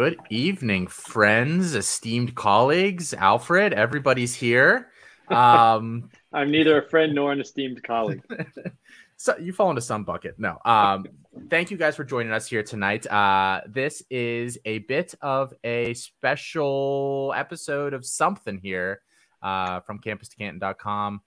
Good evening, friends, esteemed colleagues, Alfred. Everybody's here. Um, I'm neither a friend nor an esteemed colleague. so you fall into some bucket. No. Um, thank you guys for joining us here tonight. Uh, this is a bit of a special episode of something here uh, from campus2canton.com.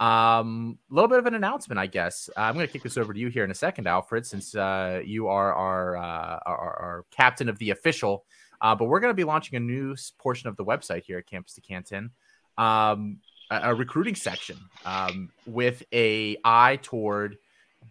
Um, a little bit of an announcement, I guess. Uh, I'm going to kick this over to you here in a second, Alfred, since uh, you are our, uh, our, our captain of the official. Uh, but we're going to be launching a new portion of the website here at Campus to Canton, um, a, a, recruiting section um, with a eye toward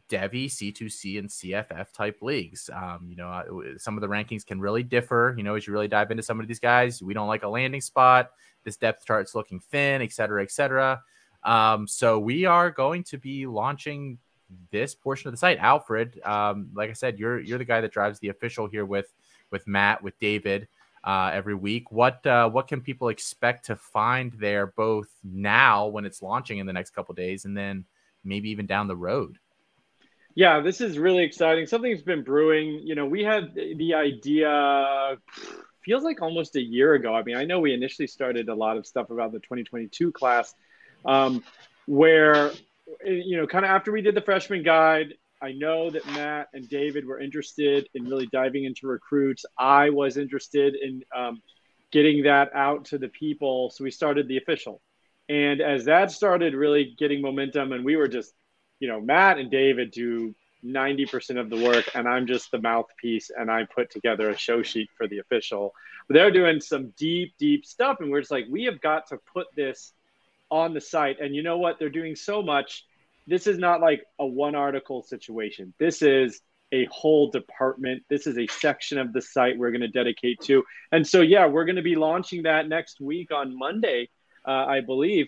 Devy, C2C, and CFF type leagues. Um, you know, uh, some of the rankings can really differ. You know, as you really dive into some of these guys, we don't like a landing spot. This depth chart's looking thin, et cetera, et cetera. Um, so we are going to be launching this portion of the site. Alfred, um, like I said, you're you're the guy that drives the official here with with Matt, with David uh, every week. What uh, what can people expect to find there, both now when it's launching in the next couple days, and then maybe even down the road? Yeah, this is really exciting. Something's been brewing. You know, we had the idea feels like almost a year ago. I mean, I know we initially started a lot of stuff about the 2022 class um, where you know, kind of after we did the freshman guide, I know that Matt and David were interested in really diving into recruits. I was interested in um, getting that out to the people, so we started the official. And as that started really getting momentum, and we were just, you know, Matt and David do 90% of the work, and I'm just the mouthpiece, and I put together a show sheet for the official. But they're doing some deep, deep stuff, and we're just like, we have got to put this on the site. And you know what? They're doing so much. This is not like a one article situation. This is a whole department. This is a section of the site we're going to dedicate to. And so, yeah, we're going to be launching that next week on Monday, uh, I believe.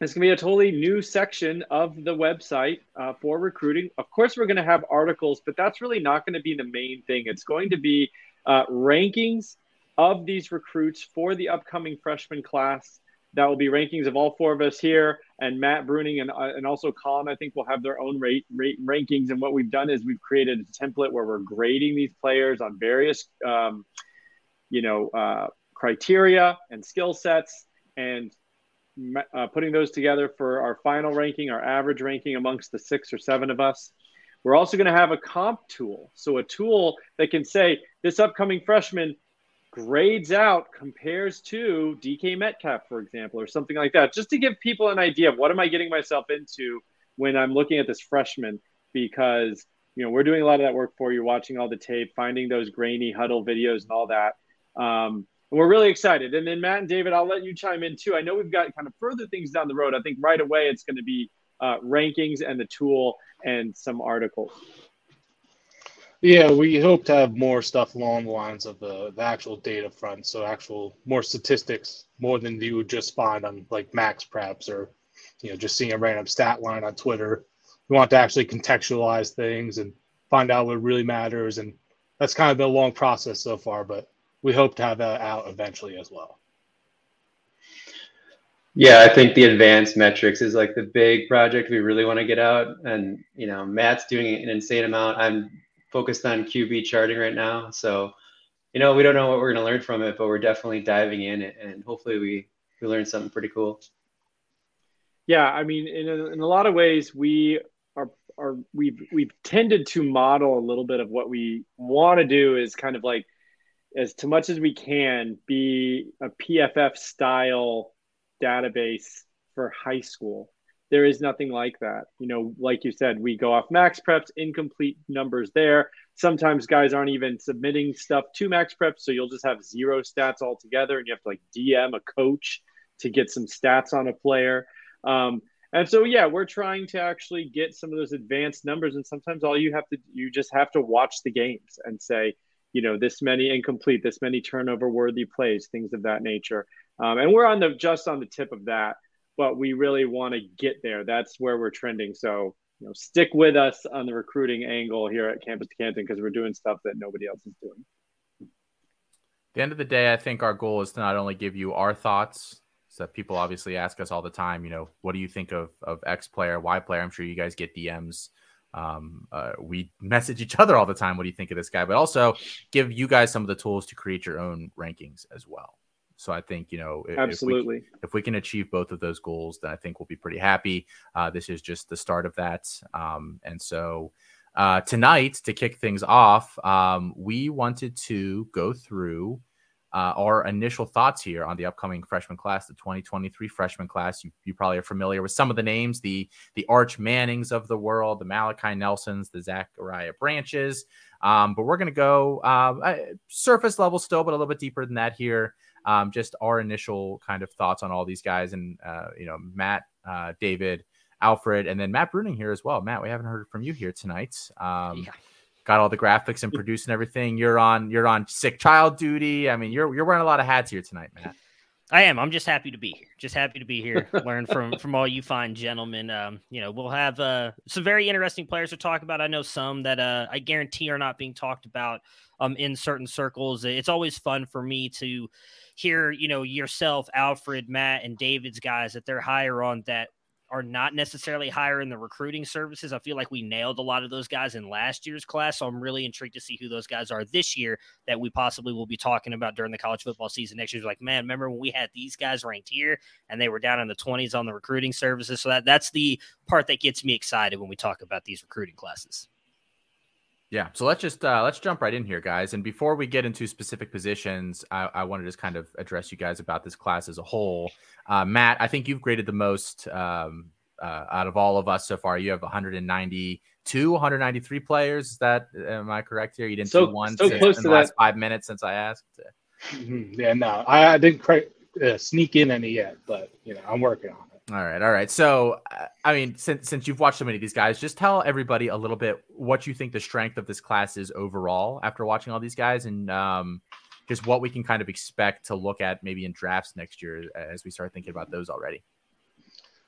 It's going to be a totally new section of the website uh, for recruiting. Of course, we're going to have articles, but that's really not going to be the main thing. It's going to be uh, rankings of these recruits for the upcoming freshman class that will be rankings of all four of us here, and Matt Bruning and uh, and also Colin. I think will have their own rate, rate rankings. And what we've done is we've created a template where we're grading these players on various, um, you know, uh, criteria and skill sets, and uh, putting those together for our final ranking, our average ranking amongst the six or seven of us. We're also going to have a comp tool, so a tool that can say this upcoming freshman grades out compares to DK Metcalf, for example, or something like that, just to give people an idea of what am I getting myself into when I'm looking at this freshman, because you know we're doing a lot of that work for you, watching all the tape, finding those grainy huddle videos and all that. Um, and we're really excited. And then Matt and David, I'll let you chime in too. I know we've got kind of further things down the road. I think right away it's going to be uh, rankings and the tool and some articles. Yeah, we hope to have more stuff along the lines of the, the actual data front. So actual more statistics, more than you would just find on like Max Preps or you know just seeing a random stat line on Twitter. We want to actually contextualize things and find out what really matters. And that's kind of been a long process so far, but we hope to have that out eventually as well. Yeah, I think the advanced metrics is like the big project we really want to get out. And, you know, Matt's doing an insane amount. I'm focused on QB charting right now. So, you know, we don't know what we're going to learn from it, but we're definitely diving in and hopefully we, we learn something pretty cool. Yeah. I mean, in a, in a lot of ways, we are, are we've, we've tended to model a little bit of what we want to do is kind of like, as to much as we can be a PFF style database for high school there is nothing like that. You know, like you said, we go off max preps, incomplete numbers there. Sometimes guys aren't even submitting stuff to max preps, so you'll just have zero stats altogether, and you have to like DM a coach to get some stats on a player. Um, and so, yeah, we're trying to actually get some of those advanced numbers, and sometimes all you have to you just have to watch the games and say, you know, this many incomplete, this many turnover worthy plays, things of that nature. Um, and we're on the just on the tip of that but we really want to get there. That's where we're trending. So, you know, stick with us on the recruiting angle here at Campus to Canton because we're doing stuff that nobody else is doing. At the end of the day, I think our goal is to not only give you our thoughts. So people obviously ask us all the time, you know, what do you think of of X player, Y player? I'm sure you guys get DMs um, uh, we message each other all the time. What do you think of this guy? But also give you guys some of the tools to create your own rankings as well. So I think you know absolutely if we, if we, can achieve both of those goals, then I think we'll be pretty happy. Uh, this is just the start of that, um, and so uh, tonight to kick things off, um, we wanted to go through uh, our initial thoughts here on the upcoming freshman class, the 2023 freshman class. You, you probably are familiar with some of the names, the the Arch Mannings of the world, the Malachi Nelsons, the Zachariah Branches. Um, but we're going to go uh, surface level still, but a little bit deeper than that here um, just our initial kind of thoughts on all these guys and uh, you know Matt, uh, David, Alfred, and then Matt Bruning here as well. Matt, we haven't heard from you here tonight. Um, yeah. Got all the graphics and producing everything. You're on you're on sick child duty. I mean, you're you're wearing a lot of hats here tonight, Matt. I am. I'm just happy to be here. Just happy to be here. Learn from from all you fine gentlemen. Um, you know, we'll have uh, some very interesting players to talk about. I know some that uh, I guarantee are not being talked about um, in certain circles. It's always fun for me to hear, you know, yourself, Alfred, Matt, and David's guys that they're higher on that are not necessarily higher in the recruiting services. I feel like we nailed a lot of those guys in last year's class. So I'm really intrigued to see who those guys are this year that we possibly will be talking about during the college football season next year. Like, man, remember when we had these guys ranked here and they were down in the 20s on the recruiting services? So that, that's the part that gets me excited when we talk about these recruiting classes. Yeah, so let's just uh, let's jump right in here, guys. And before we get into specific positions, I, I want to just kind of address you guys about this class as a whole. Uh, Matt, I think you've graded the most um, uh, out of all of us so far. You have 192, 193 players. Is that am I correct here? You didn't so, do one so close in to the last that. five minutes since I asked. Mm-hmm. Yeah, no, I, I didn't quite uh, sneak in any yet, but you know, I'm working on it. All right, all right. So, uh, I mean, since since you've watched so many of these guys, just tell everybody a little bit what you think the strength of this class is overall after watching all these guys, and um, just what we can kind of expect to look at maybe in drafts next year as we start thinking about those already.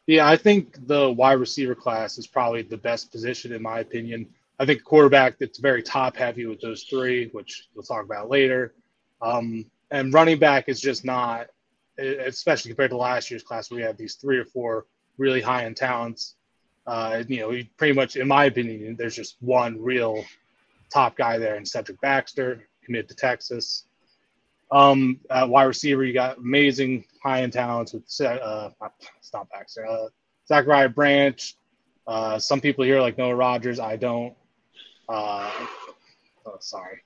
Yeah, I think the wide receiver class is probably the best position in my opinion. I think quarterback that's very top heavy with those three, which we'll talk about later. Um, and running back is just not especially compared to last year's class, where we had these three or four really high end talents. Uh, you know, pretty much, in my opinion, there's just one real top guy there in Cedric Baxter, committed to Texas. Um, wide receiver, you got amazing high end talents with uh, it's Baxter, uh, Zachariah Branch. Uh, some people here like Noah Rogers. I don't. Uh, oh, sorry.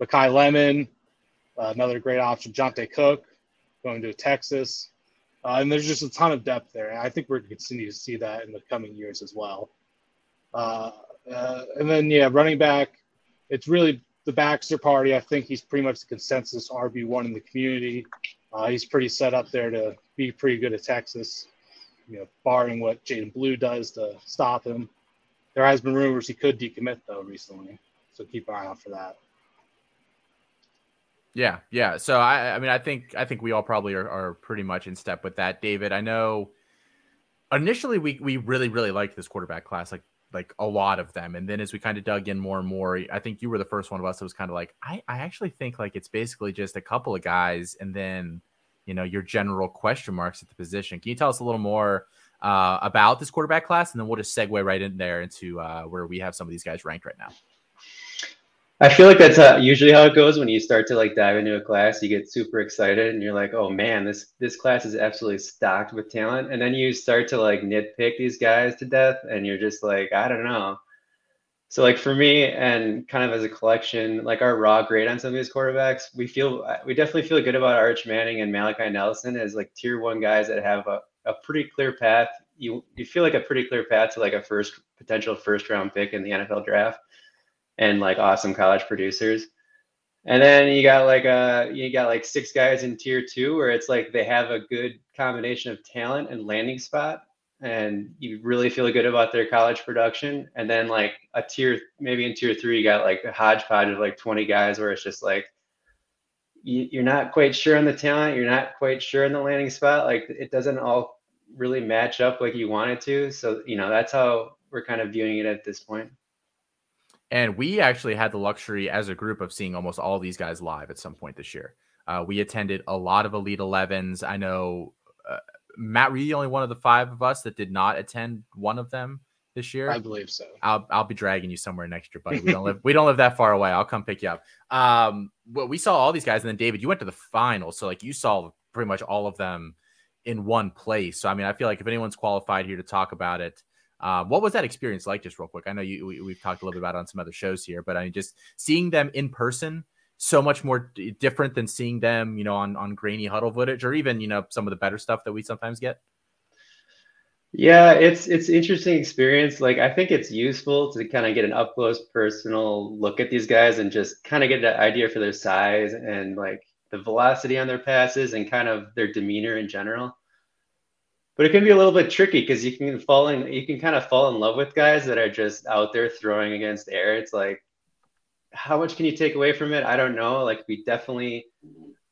Makai Lemon, uh, another great option. Johntay Cook, going to Texas. Uh, and there's just a ton of depth there. And I think we're going to continue to see that in the coming years as well. Uh, uh, and then, yeah, running back, it's really the Baxter party. I think he's pretty much the consensus RB1 in the community. Uh, he's pretty set up there to be pretty good at Texas, you know, barring what Jaydon Blue does to stop him. There has been rumors he could decommit, though, recently. So keep an eye out for that. Yeah, yeah. So I, I mean, I think I think we all probably are, are pretty much in step with that, David. I know initially we we really really liked this quarterback class, like like a lot of them, and then as we kind of dug in more and more, I think you were the first one of us that was kind of like, I I actually think like it's basically just a couple of guys, and then you know your general question marks at the position. Can you tell us a little more uh, about this quarterback class, and then we'll just segue right in there into uh, where we have some of these guys ranked right now. I feel like that's how, usually how it goes when you start to like dive into a class. You get super excited and you're like, "Oh man, this this class is absolutely stocked with talent." And then you start to like nitpick these guys to death, and you're just like, "I don't know." So like for me, and kind of as a collection, like our raw grade on some of these quarterbacks, we feel uh, we definitely feel good about Arch Manning and Malachi Nelson as like tier one guys that have a, a pretty clear path. You you feel like a pretty clear path to like a first potential first round pick in the NFL draft and like awesome college producers. And then you got like a uh, you got like six guys in tier two where it's like they have a good combination of talent and landing spot and you really feel good about their college production. And then like a tier maybe in tier three you got like a hodgepodge of like 20 guys where it's just like you, are not quite sure on the talent, you're not quite sure in the landing spot. Like it doesn't all really match up like you want it to. So, you know, that's how we're kind of viewing it at this point. And we actually had the luxury as a group of seeing almost all these guys live at some point this year. Uh, we attended a lot of Elite 11s. I know, uh, Matt, were you the only one of the five of us that did not attend one of them? this year. I believe so. I'll I'll be dragging you somewhere next year, buddy. We don't live we don't live that far away. I'll come pick you up. Um, well, we saw all these guys, and then David, you went to the final, so like you saw pretty much all of them in one place. So I mean, I feel like if anyone's qualified here to talk about it, uh, what was that experience like? Just real quick, I know you we, have talked a little bit about it on some other shows here, but I mean, just seeing them in person, so much more d- different than seeing them, you know, on on grainy huddle footage or even you know some of the better stuff that we sometimes get. Yeah, it's it's interesting experience. Like I think it's useful to kind of get an up close personal look at these guys and just kind of get an idea for their size and like the velocity on their passes and kind of their demeanor in general. But it can be a little bit tricky because you can fall in you can kind of fall in love with guys that are just out there throwing against air. It's like how much can you take away from it? I don't know. Like we definitely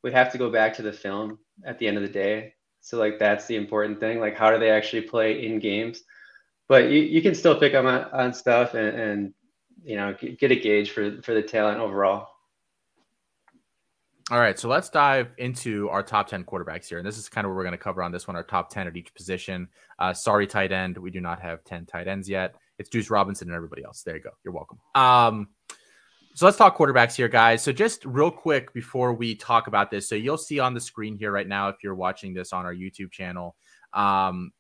would have to go back to the film at the end of the day so like that's the important thing. Like how do they actually play in games? But you, you can still pick up on, on stuff and, and you know get a gauge for for the talent overall. All right, so let's dive into our top 10 quarterbacks here. And this is kind of what we're going to cover on this one, our top 10 at each position. Uh, sorry, tight end. We do not have 10 tight ends yet. It's Deuce Robinson and everybody else. There you go. You're welcome. Um, so let's talk quarterbacks here, guys. So just real quick before we talk about this, so you'll see on the screen here right now if you're watching this on our YouTube channel. Um,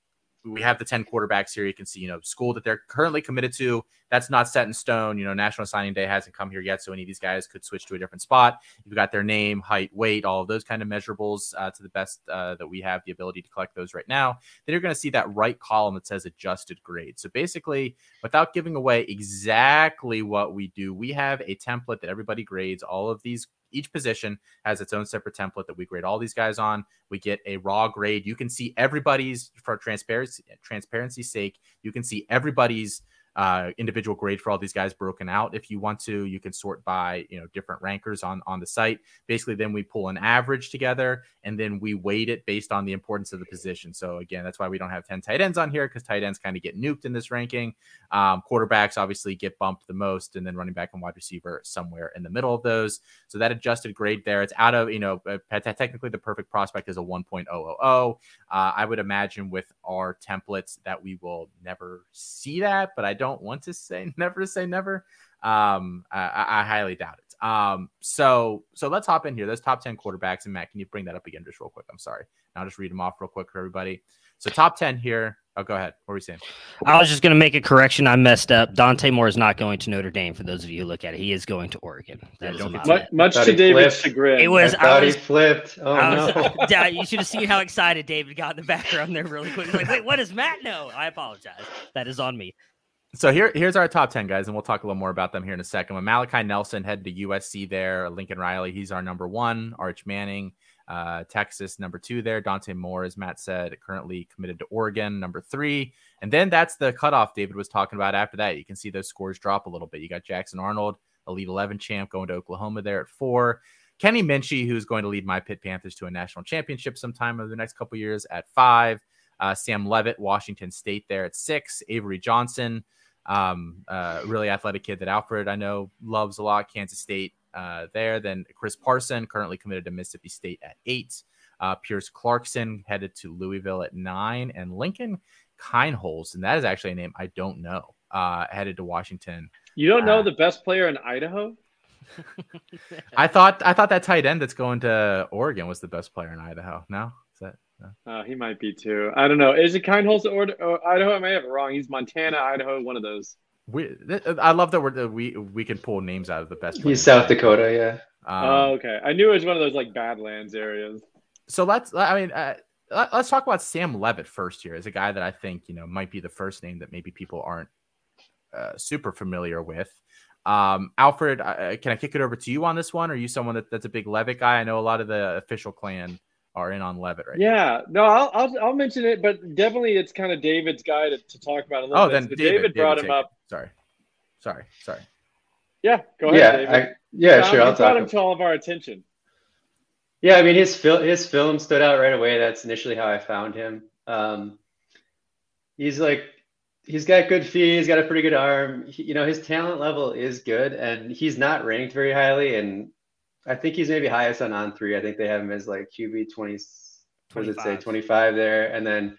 we have the 10 quarterbacks here. You can see, you know, school that they're currently committed to. That's not set in stone. You know, National Signing Day hasn't come here yet. So any of these guys could switch to a different spot. You've got their name, height, weight, all of those kind of measurables uh, to the best uh, that we have the ability to collect those right now. Then you're going to see that right column that says adjusted grade. So basically, without giving away exactly what we do, we have a template that everybody grades all of these each position has its own separate template that we grade all these guys on. We get a raw grade. You can see everybody's for transparency transparency's sake. You can see everybody's uh, individual grade for all these guys broken out. If you want to, you can sort by you know different rankers on on the site. Basically, then we pull an average together and then we weight it based on the importance of the position. So again, that's why we don't have ten tight ends on here because tight ends kind of get nuked in this ranking. Um, quarterbacks obviously get bumped the most, and then running back and wide receiver somewhere in the middle of those. So that adjusted grade there, it's out of you know uh, technically the perfect prospect is a 1.000. Uh, I would imagine with our templates that we will never see that, but I don't don't want to say never to say never. Um, I, I highly doubt it. Um, so so let's hop in here. Those top 10 quarterbacks. And Matt, can you bring that up again just real quick? I'm sorry. I'll just read them off real quick for everybody. So top 10 here. Oh, go ahead. What were we saying? I was just going to make a correction. I messed up. Dante Moore is not going to Notre Dame. For those of you who look at it, he is going to Oregon. That yeah, much, much to David's chagrin. It was. I thought I was, he flipped. Oh was, no! yeah, you should have seen how excited David got in the background there, really quick. Like, wait, what does Matt know? I apologize. That is on me. So here, here's our top 10 guys, and we'll talk a little more about them here in a second. When Malachi Nelson headed to USC there, Lincoln Riley, he's our number one. Arch Manning, uh, Texas, number two there. Dante Moore, as Matt said, currently committed to Oregon, number three. And then that's the cutoff David was talking about after that. You can see those scores drop a little bit. You got Jackson Arnold, Elite 11 champ, going to Oklahoma there at four. Kenny Minchey, who's going to lead my Pitt Panthers to a national championship sometime over the next couple years at five. Uh, Sam Leavitt, Washington State there at six. Avery Johnson, um, uh, really athletic kid that Alfred I know loves a lot. Kansas State uh, there. Then Chris Parson, currently committed to Mississippi State at eight. Uh, Pierce Clarkson headed to Louisville at nine, and Lincoln Kienholz, and that is actually a name I don't know. Uh, headed to Washington. You don't know uh, the best player in Idaho? I thought I thought that tight end that's going to Oregon was the best player in Idaho. No, is that uh, he might be too. I don't know. Is it Kienholz or, or Idaho? I may have it wrong. He's Montana, Idaho, one of those. We, I love that we're, we we can pull names out of the best. He's South Dakota, yeah. Um, oh, okay. I knew it was one of those like Badlands areas. So let's. I mean, uh, let's talk about Sam Leavitt first here. As a guy that I think you know might be the first name that maybe people aren't uh, super familiar with. Um, Alfred, uh, can I kick it over to you on this one? Are you someone that, that's a big Leavitt guy? I know a lot of the official clan are in on Leavitt right yeah, now. no, I'll, I'll, I'll mention it, but definitely it's kind of David's guy to, to talk about a little oh, bit. then David, David, brought David him up. Sorry, sorry, sorry. Yeah, go ahead. Yeah, David. I, yeah, sure. I'll brought him to all of our attention. Yeah, I mean his film his film stood out right away. That's initially how I found him. Um, he's like he's got good feet. He's got a pretty good arm. He, you know, his talent level is good, and he's not ranked very highly. And I think he's maybe highest on on three. I think they have him as like QB twenty. What does it say? Twenty five there, and then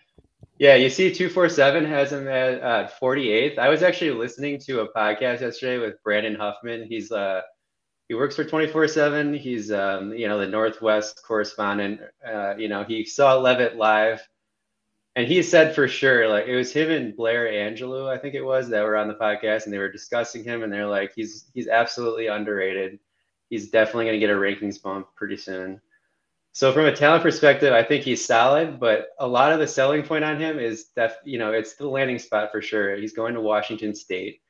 Yeah, you see, two four seven has him at uh, forty eighth. I was actually listening to a podcast yesterday with Brandon Huffman. He's uh he works for twenty four seven. He's um you know the Northwest correspondent. Uh, you know he saw Leavitt live, and he said for sure like it was him and Blair Angulo, I think it was, that were on the podcast, and they were discussing him, and they're like he's he's absolutely underrated. He's definitely going to get a rankings bump pretty soon. So from a talent perspective, I think he's solid, but a lot of the selling point on him is that you know it's the landing spot for sure. He's going to Washington State.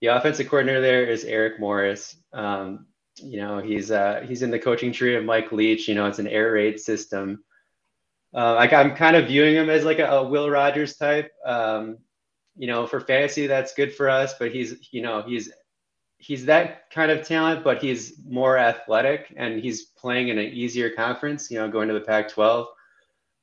The offensive coordinator there is Eric Morris. Um, you know he's uh, he's in the coaching tree of Mike Leach. You know it's an air raid system. Uh, like I'm kind of viewing him as like a, a Will Rogers type. Um, you know, for fantasy, that's good for us, but he's you know he's he's that kind of talent, but he's more athletic and he's playing in an easier conference, you know, going to the Pac 12.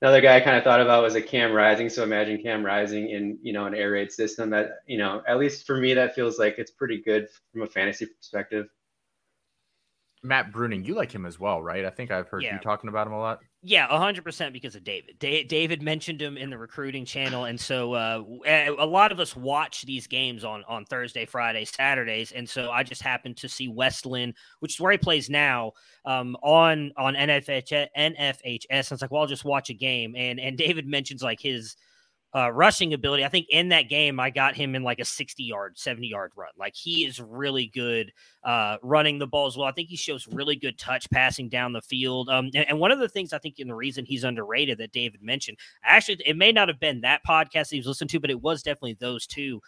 Another guy I kind of thought about was a Cam Rising. So imagine Cam Rising in, you know, an air raid system that, you know, at least for me, that feels like it's pretty good from a fantasy perspective. Matt Bruning, you like him as well, right? I think I've heard yeah. you talking about him a lot. Yeah, hundred percent because of David. Da- David mentioned him in the recruiting channel, and so uh, a lot of us watch these games on on Thursday, Friday, Saturdays, and so I just happened to see West Linn, which is where he plays now, um, on on NFH NFHS. And it's like, well, I'll just watch a game, and and David mentions like his uh, rushing ability. I think in that game, I got him in like a 60 yard, 70 yard run. Like he is really good uh, running the ball as well. I think he shows really good touch passing down the field. Um, and, and, one of the things I think in the reason he's underrated that David mentioned, actually, it may not have been that podcast he was listening to, but it was definitely those two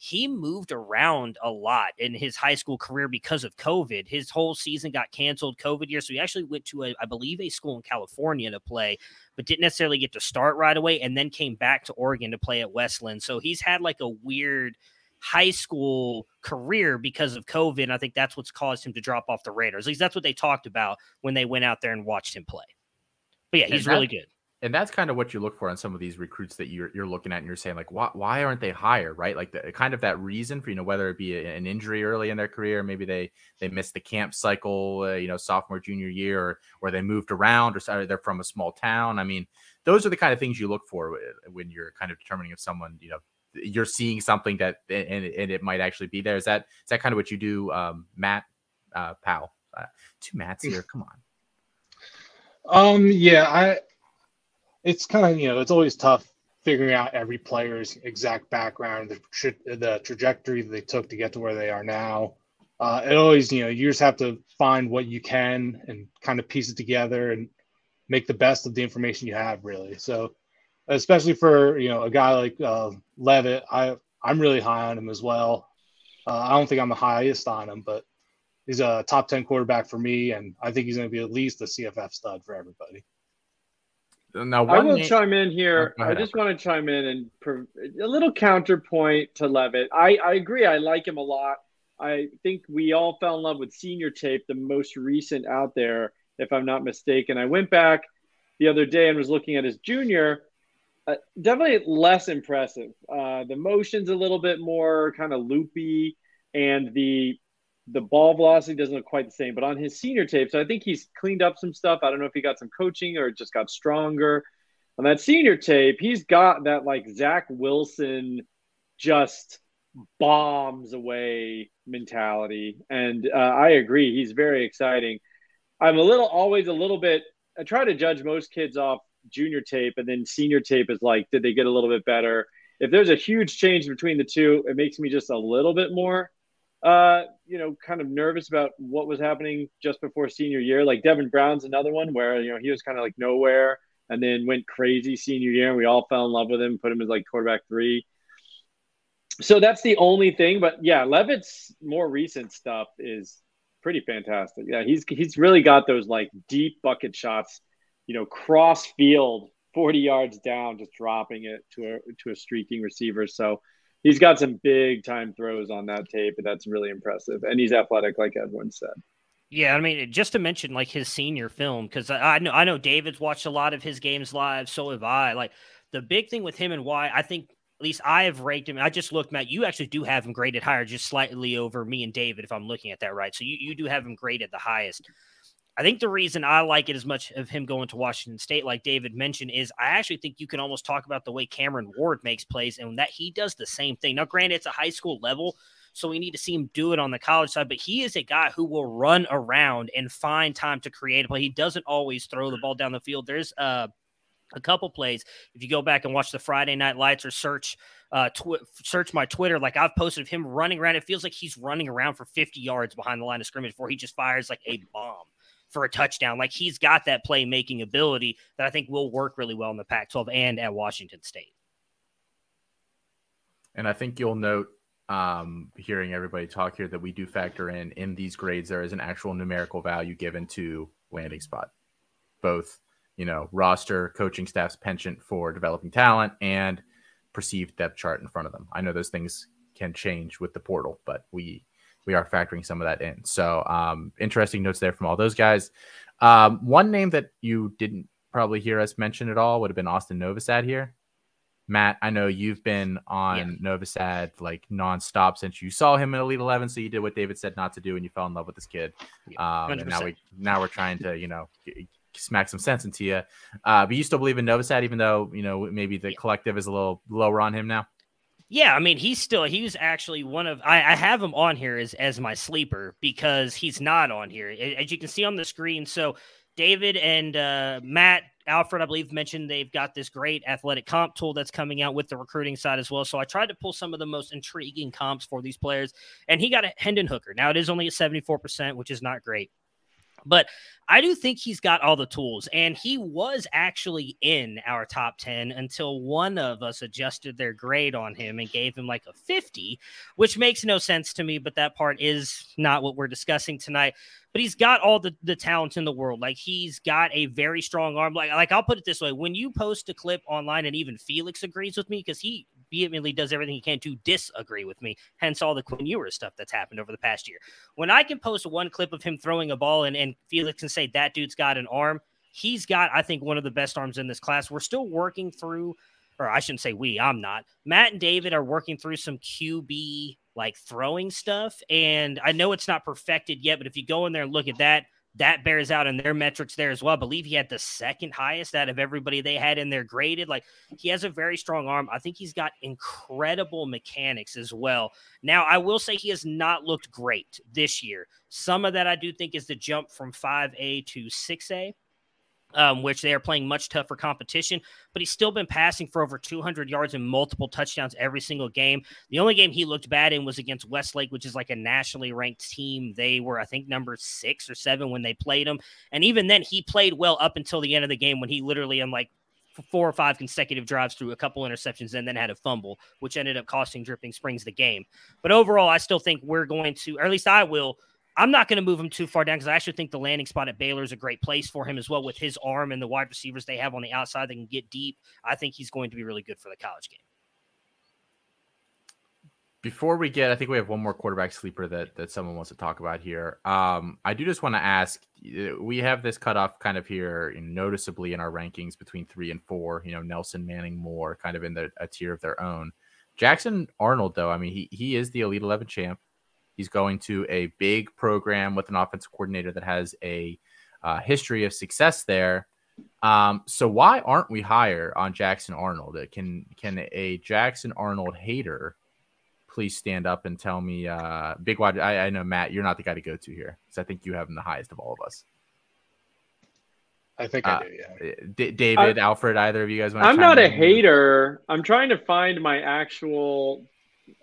he moved around a lot in his high school career because of COVID. His whole season got canceled COVID year. So he actually went to, a, I believe, a school in California to play, but didn't necessarily get to start right away and then came back to Oregon to play at West Linn. So he's had like a weird high school career because of COVID. And I think that's what's caused him to drop off the radar. At least that's what they talked about when they went out there and watched him play. But yeah, he's that, really good and that's kind of what you look for in some of these recruits that you're you're looking at and you're saying like why why aren't they higher right? Like the, kind of that reason for you know whether it be a, an injury early in their career maybe they they missed the camp cycle uh, you know sophomore junior year or or they moved around or they're from a small town. I mean those are the kind of things you look for when you're kind of determining if someone you know you're seeing something that and, and it might actually be there. Is that is that kind of what you do um matt? Uh powell. Uh, two mats here. Come on. Um yeah i it's kind of you know it's always tough figuring out every player's exact background, the tra- the trajectory that they took to get to where they are now. Uh, it always you know you just have to find what you can and kind of piece it together and make the best of the information you have really. So especially for you know a guy like uh, Leavitt, I I'm really high on him as well. Uh, I don't think I'm the highest on him, but he's a top 10 quarterback for me. And I think he's going to be at least a CFF stud for everybody. Now, I will name... chime in here. Oh, I just want to chime in and a little counterpoint to Leavitt. I, I agree. I like him a lot. I think we all fell in love with senior tape, the most recent out there, if I'm not mistaken. I went back the other day and was looking at his junior. Uh, definitely less impressive. Uh, the motion's a little bit more kind of loopy, and the the ball velocity doesn't look quite the same, but on his senior tape, so I think he's cleaned up some stuff. I don't know if he got some coaching or just got stronger. On that senior tape, he's got that like Zach Wilson just bombs away mentality. And uh, I agree, he's very exciting. I'm a little, always a little bit, I try to judge most kids off junior tape, and then senior tape is like, did they get a little bit better? If there's a huge change between the two, it makes me just a little bit more uh, you know, kind of nervous about what was happening just before senior year. Like Devin Brown's another one where, you know, he was kind of like nowhere and then went crazy senior year and we all fell in love with him, put him as like quarterback three. So that's the only thing. But yeah, Leavitt's more recent stuff is pretty fantastic. Yeah, he's he's really got those like deep bucket shots, you know, cross field, 40 yards down, just dropping it to a to a streaking receiver. So he's got some big time throws on that tape, and that's really impressive. And he's athletic, like everyone said. Yeah, I mean, just to mention like his senior film, because I, I know I know David's watched a lot of his games live, so have I. Like the big thing with him and why I think at least I have ranked him. I just looked, Matt. You actually do have him graded higher, just slightly over me and David, if I'm looking at that right. So you, you do have him graded the highest. I think the reason I like it as much of him going to Washington State, like David mentioned, is I actually think you can almost talk about the way Cameron Ward makes plays and that he does the same thing. Now, granted, it's a high school level, so we need to see him do it on the college side, but he is a guy who will run around and find time to create a play. He doesn't always throw the ball down the field. There's uh, a couple plays. If you go back and watch the Friday Night Lights or search uh, tw- search my Twitter, like I've posted of him running around. It feels like he's running around for 50 yards behind the line of scrimmage before he just fires like a bomb for a touchdown. Like he's got that playmaking ability that I think will work really well in the Pac 12 and at Washington State. And I think you'll note, um, hearing everybody talk here, that we do factor in in these grades, there is an actual numerical value given to landing spot, both, you know, roster, coaching staff's penchant for developing talent and perceived depth chart in front of them. I know those things can change with the portal, but we we are factoring some of that in. So um, interesting notes there from all those guys. Um, one name that you didn't probably hear us mention at all would have been Austin Novosad here. Matt, I know you've been on yeah. Novosad like nonstop since you saw him in Elite Eleven. So you did what David said not to do, and you fell in love with this kid. Um, and now we now we're trying to you know smack some sense into you. Uh, but you still believe in Novosad, even though you know maybe the yeah. collective is a little lower on him now. Yeah, I mean, he's still he was actually one of I, I, have him on here as as my sleeper because he's not on here as you can see on the screen. So David and uh, Matt Alfred, I believe, mentioned they've got this great athletic comp tool that's coming out with the recruiting side as well. So I tried to pull some of the most intriguing comps for these players, and he got a Hendon Hooker. Now it is only at seventy four percent, which is not great. But I do think he's got all the tools, and he was actually in our top 10 until one of us adjusted their grade on him and gave him like a 50, which makes no sense to me, but that part is not what we're discussing tonight. But he's got all the, the talent in the world. Like he's got a very strong arm. Like, like I'll put it this way when you post a clip online, and even Felix agrees with me because he vehemently does everything he can to disagree with me. Hence all the Quinn Ewers stuff that's happened over the past year. When I can post one clip of him throwing a ball and, and Felix can say that dude's got an arm, he's got, I think, one of the best arms in this class. We're still working through, or I shouldn't say we, I'm not. Matt and David are working through some QB like throwing stuff. And I know it's not perfected yet, but if you go in there and look at that, that bears out in their metrics there as well. I believe he had the second highest out of everybody they had in their graded. Like he has a very strong arm. I think he's got incredible mechanics as well. Now, I will say he has not looked great this year. Some of that I do think is the jump from 5A to 6A um, which they are playing much tougher competition. But he's still been passing for over 200 yards and multiple touchdowns every single game. The only game he looked bad in was against Westlake, which is like a nationally ranked team. They were, I think, number six or seven when they played him. And even then, he played well up until the end of the game when he literally, in like four or five consecutive drives through a couple interceptions and then had a fumble, which ended up costing Dripping Springs the game. But overall, I still think we're going to, or at least I will, I'm not going to move him too far down because I actually think the landing spot at Baylor is a great place for him as well with his arm and the wide receivers they have on the outside that can get deep. I think he's going to be really good for the college game. Before we get, I think we have one more quarterback sleeper that that someone wants to talk about here. Um, I do just want to ask. We have this cutoff kind of here noticeably in our rankings between three and four. You know, Nelson Manning Moore kind of in the, a tier of their own. Jackson Arnold, though, I mean, he he is the Elite Eleven champ. He's going to a big program with an offensive coordinator that has a uh, history of success there. Um, so why aren't we higher on Jackson Arnold? Uh, can can a Jackson Arnold hater please stand up and tell me, uh, Big Wide? I, I know Matt, you're not the guy to go to here because I think you have him the highest of all of us. I think uh, I do. Yeah. D- David, I, Alfred, either of you guys want? I'm not a hater. I'm trying to find my actual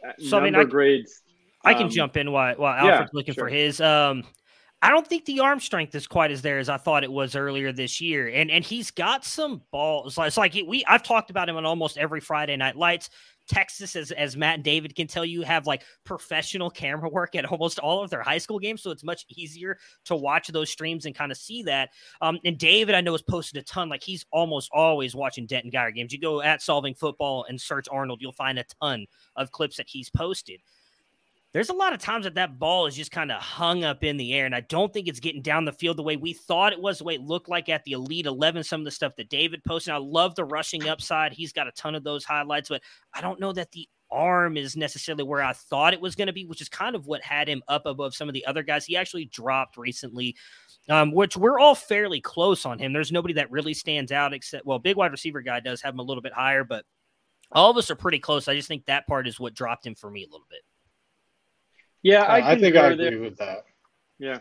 uh, so, number I mean, I, grades I can um, jump in while while Alfred's yeah, looking sure. for his. Um, I don't think the arm strength is quite as there as I thought it was earlier this year, and and he's got some balls. It's like we I've talked about him on almost every Friday Night Lights. Texas, as as Matt and David can tell you, have like professional camera work at almost all of their high school games, so it's much easier to watch those streams and kind of see that. Um, and David, I know, has posted a ton. Like he's almost always watching Denton Guyer games. You go at Solving Football and search Arnold, you'll find a ton of clips that he's posted there's a lot of times that that ball is just kind of hung up in the air. And I don't think it's getting down the field the way we thought it was, the way it looked like at the Elite 11, some of the stuff that David posted. I love the rushing upside. He's got a ton of those highlights, but I don't know that the arm is necessarily where I thought it was going to be, which is kind of what had him up above some of the other guys. He actually dropped recently um, which we're all fairly close on him. There's nobody that really stands out except, well, big wide receiver guy does have him a little bit higher, but all of us are pretty close. I just think that part is what dropped him for me a little bit. Yeah, I, I think I agree there. with that. Yeah.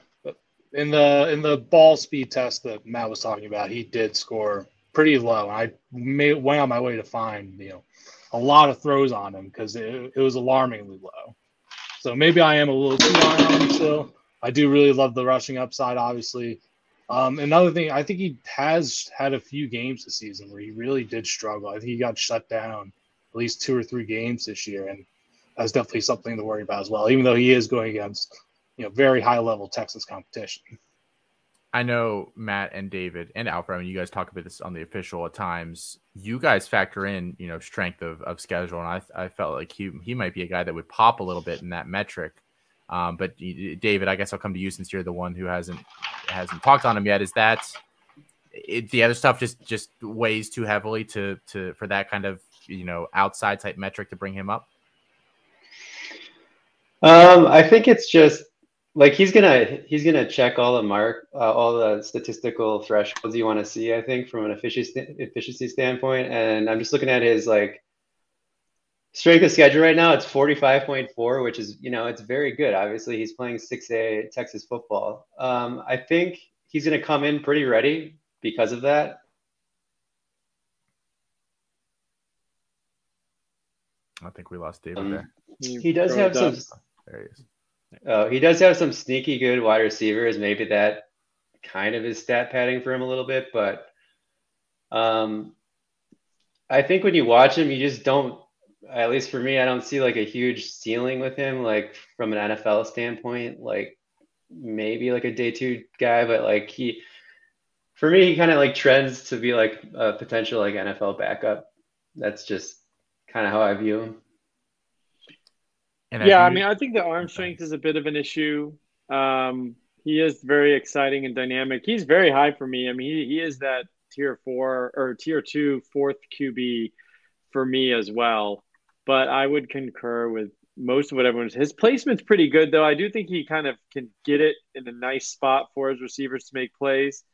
In the in the ball speed test that Matt was talking about, he did score pretty low. I made, went on my way to find you know a lot of throws on him because it, it was alarmingly low. So maybe I am a little too high on him still. I do really love the rushing upside, obviously. Um, another thing, I think he has had a few games this season where he really did struggle. I think he got shut down at least two or three games this year, and that's definitely something to worry about as well. Even though he is going against, you know, very high level Texas competition. I know Matt and David and Alfred. I mean, you guys talk about this on the official at times. You guys factor in, you know, strength of, of schedule, and I, I felt like he he might be a guy that would pop a little bit in that metric. Um, but David, I guess I'll come to you since you're the one who hasn't hasn't talked on him yet. Is that it, the other stuff just just weighs too heavily to to for that kind of you know outside type metric to bring him up? Um, I think it's just like he's gonna he's gonna check all the mark uh, all the statistical thresholds you want to see i think from an efficiency efficiency standpoint. And i'm just looking at his like strength of schedule right now. It's 45.4 which is you know it's very good. Obviously he's playing 6a texas football. Um, i think he's gonna come in pretty ready because of that. I think we lost david um, there. He does have some there he is Oh, he does have some sneaky good wide receivers. Maybe that kind of is stat padding for him a little bit, but um, I think when you watch him, you just don't. At least for me, I don't see like a huge ceiling with him, like from an NFL standpoint. Like maybe like a day two guy, but like he, for me, he kind of like trends to be like a potential like NFL backup. That's just kind of how I view him. And yeah, I, I, mean, I think the arm strength is a bit of an issue. Um, he is very exciting and dynamic. He's very high for me. I mean, he, he is that tier four or tier two, fourth QB for me as well. But I would concur with most of what everyone's. His placement's pretty good, though. I do think he kind of can get it in a nice spot for his receivers to make plays.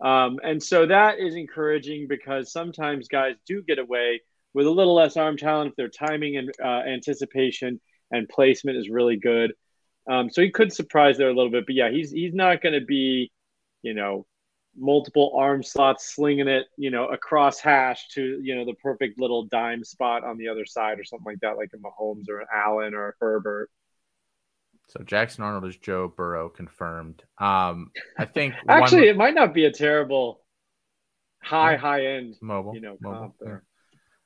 Um, and so that is encouraging because sometimes guys do get away with a little less arm talent if their timing and uh, anticipation and placement is really good. Um, so he could surprise there a little bit, but yeah, he's he's not going to be, you know, multiple arm slots slinging it, you know, across hash to you know the perfect little dime spot on the other side or something like that, like a Mahomes or an Allen or a Herbert. So Jackson Arnold is Joe Burrow confirmed. Um, I think actually one... it might not be a terrible high high end mobile, you know, mobile. Yeah.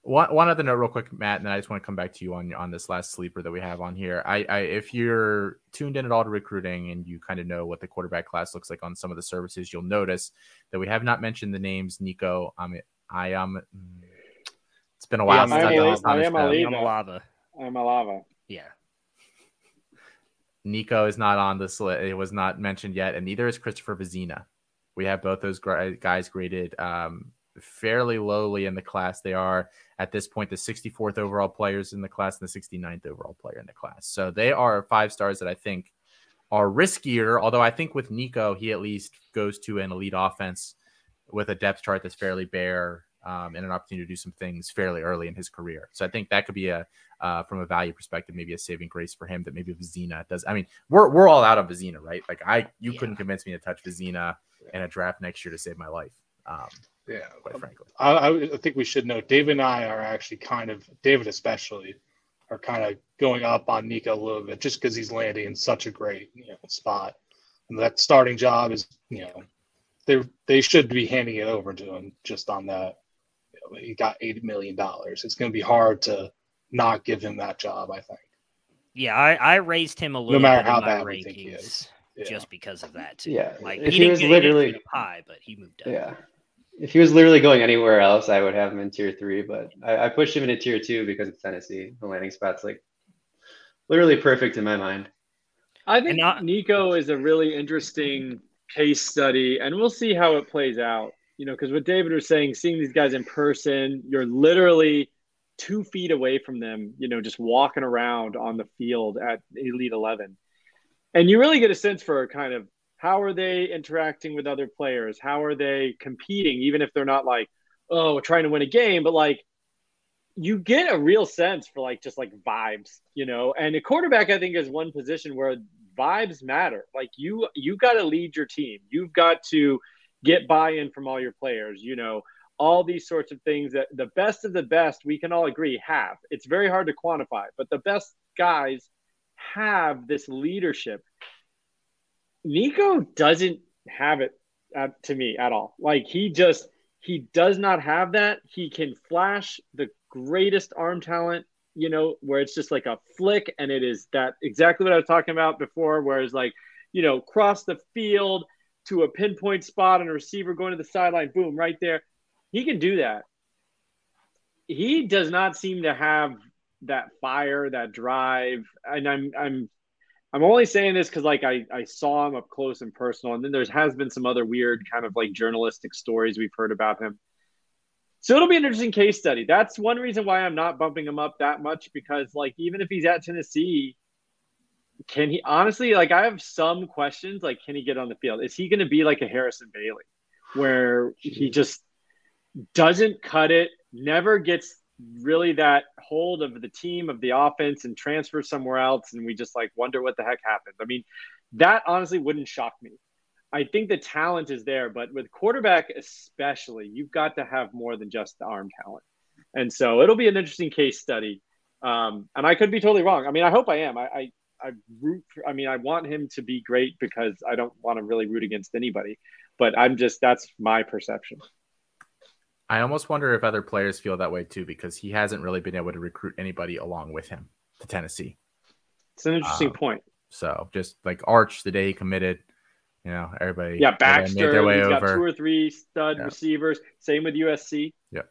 One, one other note, real quick, Matt, and then I just want to come back to you on on this last sleeper that we have on here. I, I if you're tuned in at all to recruiting and you kind of know what the quarterback class looks like on some of the services, you'll notice that we have not mentioned the names Nico. I mean, I am. It's been a while since I've done I am Lava. I am a lava. Yeah. Nico is not on this list. It was not mentioned yet, and neither is Christopher Vizzina. We have both those guys graded um, fairly lowly in the class. They are at this point the 64th overall players in the class and the 69th overall player in the class. So they are five stars that I think are riskier. Although I think with Nico, he at least goes to an elite offense with a depth chart that's fairly bare um, and an opportunity to do some things fairly early in his career. So I think that could be a uh, from a value perspective, maybe a saving grace for him that maybe Vizzina does. I mean, we're we're all out on Vizzina, right? Like I, you yeah. couldn't convince me to touch Vizzina in a draft next year to save my life. Um, yeah, quite um, frankly. I, I think we should know David and I are actually kind of David especially are kind of going up on Nico a little bit just because he's landing in such a great you know, spot. And that starting job is you know they they should be handing it over to him just on that. You know, he got eighty million dollars. It's going to be hard to not give him that job. I think. Yeah, I, I raised him a little. No matter how bad we think he is. Yeah. Just because of that, too. Yeah, like if he, he was literally high, but he moved up. Yeah, if he was literally going anywhere else, I would have him in tier three, but I, I pushed him into tier two because it's Tennessee. The landing spot's like literally perfect in my mind. I think not- Nico is a really interesting case study, and we'll see how it plays out. You know, because what David was saying, seeing these guys in person, you're literally two feet away from them, you know, just walking around on the field at Elite 11. And you really get a sense for kind of How are they interacting with other players? How are they competing, even if they're not like, oh, trying to win a game, but like you get a real sense for like just like vibes, you know. And a quarterback, I think, is one position where vibes matter. Like you, you got to lead your team. You've got to get buy-in from all your players. You know, all these sorts of things that the best of the best we can all agree have. It's very hard to quantify, but the best guys have this leadership. Nico doesn't have it at, to me at all. Like he just he does not have that. He can flash the greatest arm talent, you know, where it's just like a flick and it is that exactly what I was talking about before, whereas like, you know, cross the field to a pinpoint spot and a receiver going to the sideline, boom, right there. He can do that. He does not seem to have that fire, that drive. And I'm I'm I'm only saying this because like I, I saw him up close and personal, and then there has been some other weird kind of like journalistic stories we've heard about him. So it'll be an interesting case study. That's one reason why I'm not bumping him up that much because like even if he's at Tennessee, can he honestly like I have some questions like can he get on the field? Is he going to be like a Harrison Bailey where he just doesn't cut it, never gets really that hold of the team of the offense and transfer somewhere else and we just like wonder what the heck happened. I mean, that honestly wouldn't shock me. I think the talent is there, but with quarterback especially, you've got to have more than just the arm talent. And so it'll be an interesting case study. Um, and I could be totally wrong. I mean, I hope I am. I, I, I root. For, I mean, I want him to be great because I don't want to really root against anybody. But I'm just that's my perception. I almost wonder if other players feel that way too, because he hasn't really been able to recruit anybody along with him to Tennessee. It's an interesting um, point. So just like Arch, the day he committed, you know, everybody. Yeah, Baxter. Their way he's over. got two or three stud yeah. receivers. Same with USC. Yeah.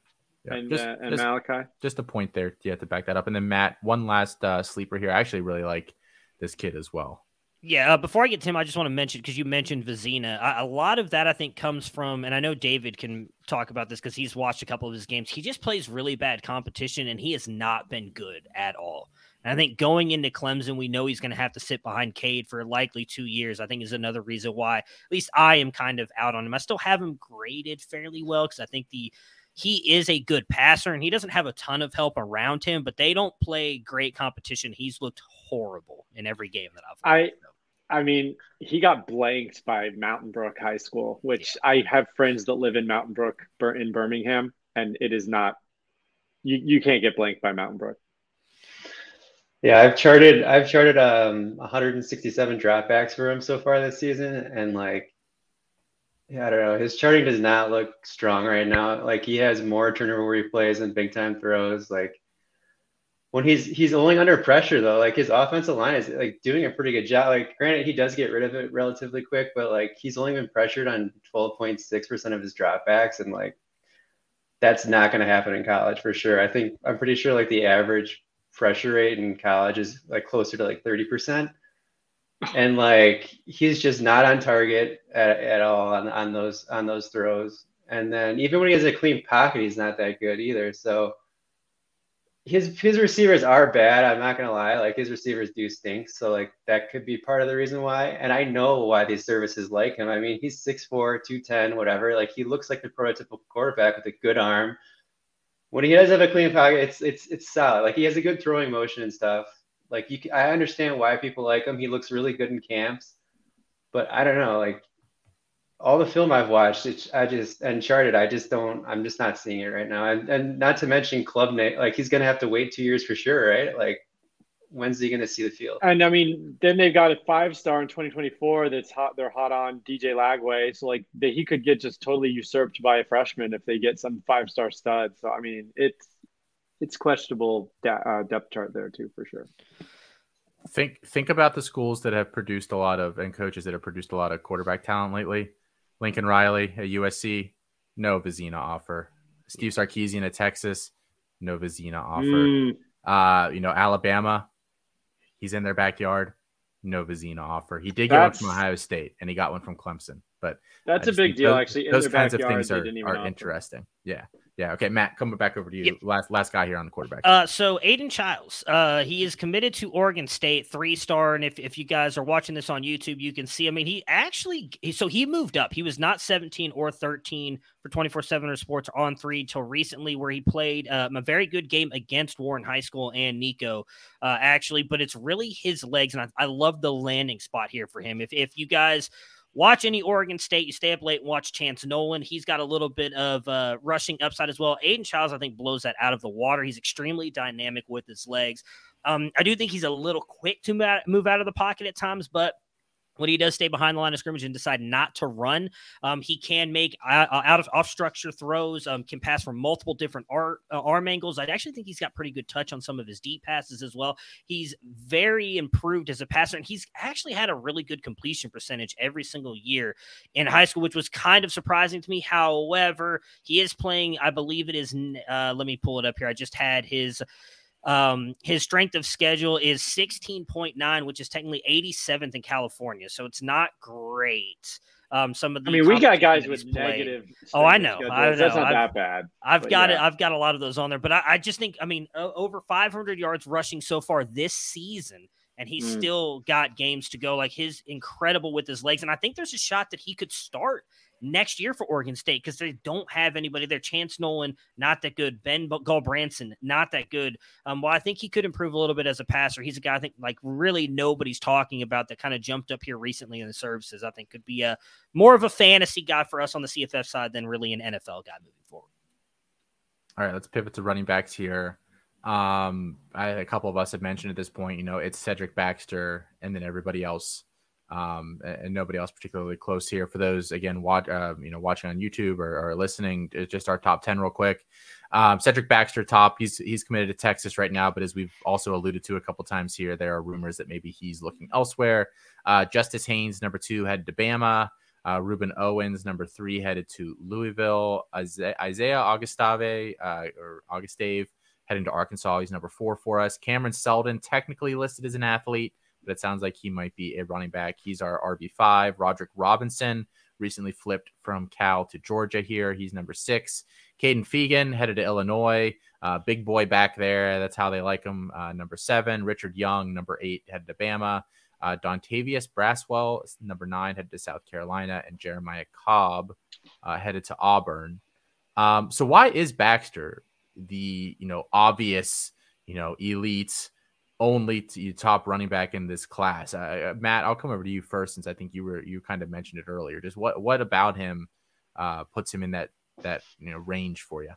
yeah. And, just, uh, and just, Malachi. Just a point there. You have to back that up. And then Matt, one last uh, sleeper here. I actually really like this kid as well. Yeah, uh, before I get to him, I just want to mention because you mentioned Vizzina. A, a, lot of that I think comes from, and I know David can talk about this because he's watched a couple of his games. He just plays really bad competition, and he has not been good at all. And I think going into Clemson, we know he's going to have to sit behind Cade for likely two years. I think is another reason why, at least I am kind of out on him. I still have him graded fairly well because I think the he is a good passer and he doesn't have a ton of help around him, but they don't play great competition. He's looked horrible in every game that I've watched. I I mean, he got blanked by Mountain Brook High School, which. I have friends that live in Mountain Brook in Birmingham, and it is not you, you can't get blanked by Mountain Brook. Yeah, I've charted I've charted um 167 dropbacks for him so far this season, and like yeah, I don't know. His charting does not look strong right now. Like he has more turnover replays and big time throws. Like when he's he's only under pressure though, like his offensive line is like doing a pretty good job. Like granted, he does get rid of it relatively quick, but like he's only been pressured on 12.6% of his dropbacks, and like that's not going to happen in college for sure. I think I'm pretty sure like the average pressure rate in college is like closer to like 30% and like he's just not on target at, at all on, on those on those throws. And then even when he has a clean pocket, he's not that good either. So his his receivers are bad. I'm not gonna lie. Like his receivers do stink. So like that could be part of the reason why. And I know why these services like him. I mean, he's 6'4", 210, whatever. Like he looks like the prototypical quarterback with a good arm. When he does have a clean pocket, it's it's it's solid. Like he has a good throwing motion and stuff. Like you, I understand why people like him. He looks really good in camps, but I don't know. Like all the film I've watched, it's, I just Uncharted. I just don't. I'm just not seeing it right now. And, and not to mention Klubnik. Like he's gonna have to wait two years for sure, right? Like when's he gonna see the field? And I mean, then they've got a five star in 2024 that's hot. They're hot on DJ Lagway, so like they, he could get just totally usurped by a freshman if they get some five star stud. So I mean, it's it's questionable de- uh, depth chart there too for sure. Think think about the schools that have produced a lot of and coaches that have produced a lot of quarterback talent lately. Lincoln Riley at USC, no Vizzina offer. Steve Sarkisian at Texas, no Vizzina offer. Mm. Uh, you know, Alabama, he's in their backyard, no Vizzina offer. He did get that's, one from Ohio State and he got one from Clemson, but that's a big deal. Those, actually, those kinds of things are, are interesting. Yeah, Yeah. Okay, Matt, coming back over to you. Yep. Last last guy here on the quarterback. Uh, so Aidan Chiles, uh, he is committed to Oregon State, three star, and if, if you guys are watching this on YouTube, you can see. I mean, he actually, he, so he moved up. He was not 17 or 13 for 24 seven or sports on three till recently, where he played um, a very good game against Warren High School and Nico, uh, actually. But it's really his legs, and I, I love the landing spot here for him. If if you guys watch any Oregon State. You stay up late and watch Chance Nolan. He's got a little bit of uh, rushing upside as well. Aidan Chiles, I think, blows that out of the water. He's extremely dynamic with his legs. Um, I do think he's a little quick to move out of the pocket at times, but when he does stay behind the line of scrimmage and decide not to run, um, he can make uh, out of off structure throws, um, can pass from multiple different uh, arm angles. I actually think he's got pretty good touch on some of his deep passes as well. He's very improved as a passer, and he's actually had a really good completion percentage every single year in high school, which was kind of surprising to me. However, he is playing, I believe it is, uh, let me pull it up here. I just had his um, his strength of schedule is 16.9, which is technically 87th in California. So it's not great. Um, some of the I mean, we got guys with negative. Oh, I know. I know. That's not I've, that bad. I've got yeah. it. I've got a lot of those on there, but I, I just think, I mean, over 500 yards rushing so far this season, and he's mm. still got games to go. Like his incredible with his legs, and I think there's a shot that he could start next year for Oregon State because they don't have anybody there. Chance Nolan, not that good. Ben Gulbranson, not that good. Um, well, I think he could improve a little bit as a passer. He's a guy I think like really nobody's talking about that kind of jumped up here recently in the services. I think could be a more of a fantasy guy for us on the CFF side than really an NFL guy moving forward. All right, let's pivot to running backs here. Um, I, a couple of us have mentioned at this point, you know, it's Cedric Baxter and then everybody else um, and nobody else particularly close here. For those again, watch uh, you know watching on YouTube or, or listening, just our top ten real quick. Um, Cedric Baxter, top. He's he's committed to Texas right now, but as we've also alluded to a couple times here, there are rumors that maybe he's looking elsewhere. Uh, Justice Haynes, number two, headed to Bama. Uh, Rueben Owens, number three, headed to Louisville. Isaiah, Augustave uh, or Augustave heading to Arkansas. He's number four for us. Cameron Seldon, technically listed as an athlete but it sounds like he might be a running back. He's our RB5. Roderick Robinson recently flipped from Cal to Georgia here. He's number six. Kaden Feagin headed to Illinois. Uh, big boy back there. That's how they like him. Uh, number seven. Richard Young, number eight, headed to Bama. Uh, Dontavius Braswell, number nine, headed to South Carolina. And Jeremiah Cobb uh, headed to Auburn. Um, so why is Baxter the, you know, obvious, you know, elite only to, top running back in this class. Uh, Matt, I'll come over to you first since I think you were you kind of mentioned it earlier. Just what what about him uh, puts him in that that you know range for you?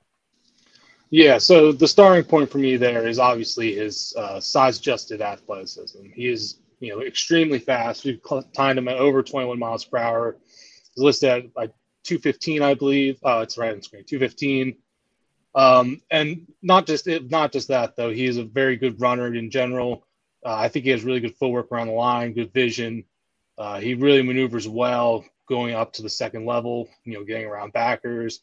Yeah, so the starting point for me there is obviously his uh, size-adjusted athleticism. He is you know extremely fast. We've timed him at over 21 miles per hour. He's listed at like 215, I believe. Oh, it's right on screen. 215. Um, and not just not just that though, he is a very good runner in general. Uh, I think he has really good footwork around the line, good vision. Uh, he really maneuvers well going up to the second level. You know, getting around backers,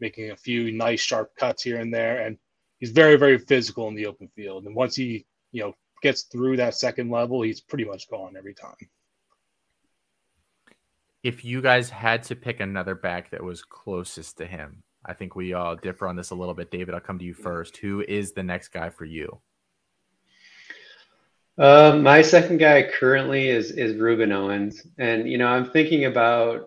making a few nice sharp cuts here and there, and he's very very physical in the open field. And once he you know gets through that second level, he's pretty much gone every time. If you guys had to pick another back that was closest to him, I think we all differ on this a little bit. David, I'll come to you first. Who is the next guy for you? Uh, my second guy currently is is Rueben Owens, and you know I'm thinking about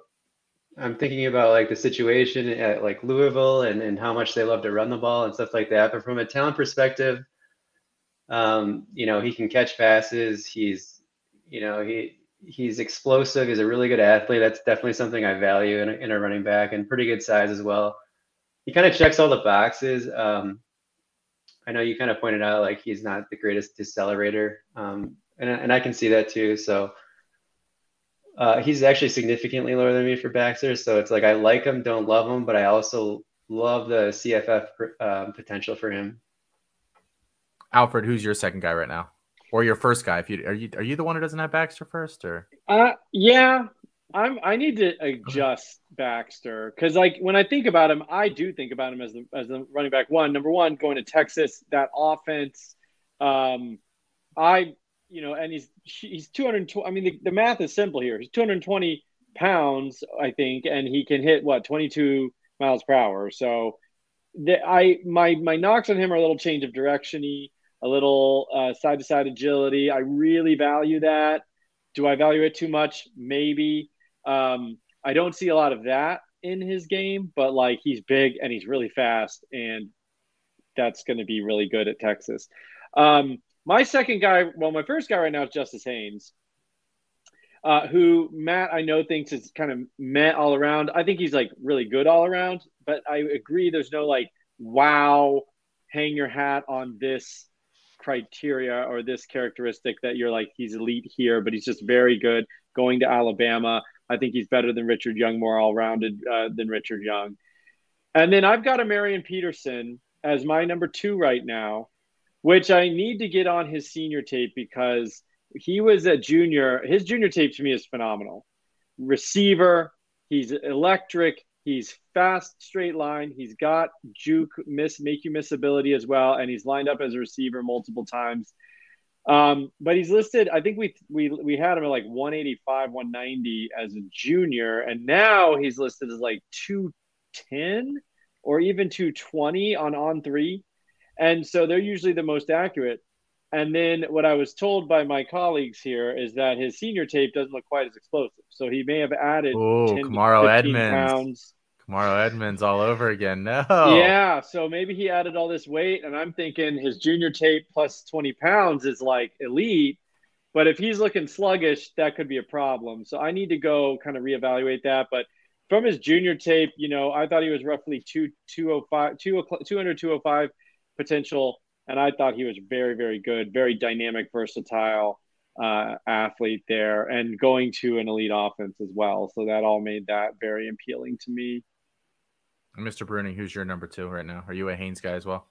I'm thinking about like the situation at like Louisville and and how much they love to run the ball and stuff like that. But from a talent perspective, um, you know he can catch passes. He's you know he he's explosive. He's a really good athlete. That's definitely something I value in a, in a running back, and pretty good size as well he kind of checks all the boxes. Um, I know you kind of pointed out like he's not the greatest decelerator, um, and and I can see that too. So uh, he's actually significantly lower than me for Baxter. So it's like I like him, don't love him, but I also love the CFF um, potential for him. Alfred, who's your second guy right now, or your first guy? If you are you are you the one who doesn't have Baxter first, or? Uh, yeah, I'm I need to adjust Baxter because like when I think about him, I do think about him as the as the running back one. Number one, going to Texas, that offense. Um, I you know, and he's he's 220. I mean, the, the math is simple here. He's 220 pounds, I think, and he can hit what 22 miles per hour. So the, I my my knocks on him are a little change of directiony, a little side to side agility. I really value that. Do I value it too much? Maybe. Um, I don't see a lot of that in his game, but like he's big and he's really fast, and that's going to be really good at Texas. Um, my second guy, well, my first guy right now is Justice Haynes, uh, who Matt I know thinks is kind of met all around. I think he's like really good all around, but I agree there's no like wow, hang your hat on this criteria or this characteristic that you're like he's elite here, but he's just very good going to Alabama. I think he's better than Richard Young, more all rounded uh, than Richard Young. And then I've got a Marion Peterson as my number two right now, which I need to get on his senior tape because he was a junior. His junior tape to me is phenomenal. Receiver, he's electric. He's fast, straight line. He's got juke, miss, make you miss ability as well, and he's lined up as a receiver multiple times. Um, but he's listed. I think we we we had him at like 185, 190 as a junior, and now he's listed as like 210 or even 220 on on three, and so they're usually the most accurate. And then what I was told by my colleagues here is that his senior tape doesn't look quite as explosive. So he may have added oh, 10 Kamaro Edmonds. pounds. Kamaro Edmonds all over again. No. Yeah. So maybe he added all this weight, and I'm thinking his junior tape plus 20 pounds is like elite. But if he's looking sluggish, that could be a problem. So I need to go kind of reevaluate that. But from his junior tape, you know, I thought he was roughly two, 205, 200, 205 potential and I thought he was very, very good, very dynamic, versatile uh, athlete there, and going to an elite offense as well. So that all made that very appealing to me. Mr. Bruning, who's your number two right now? Are you a Haynes guy as well?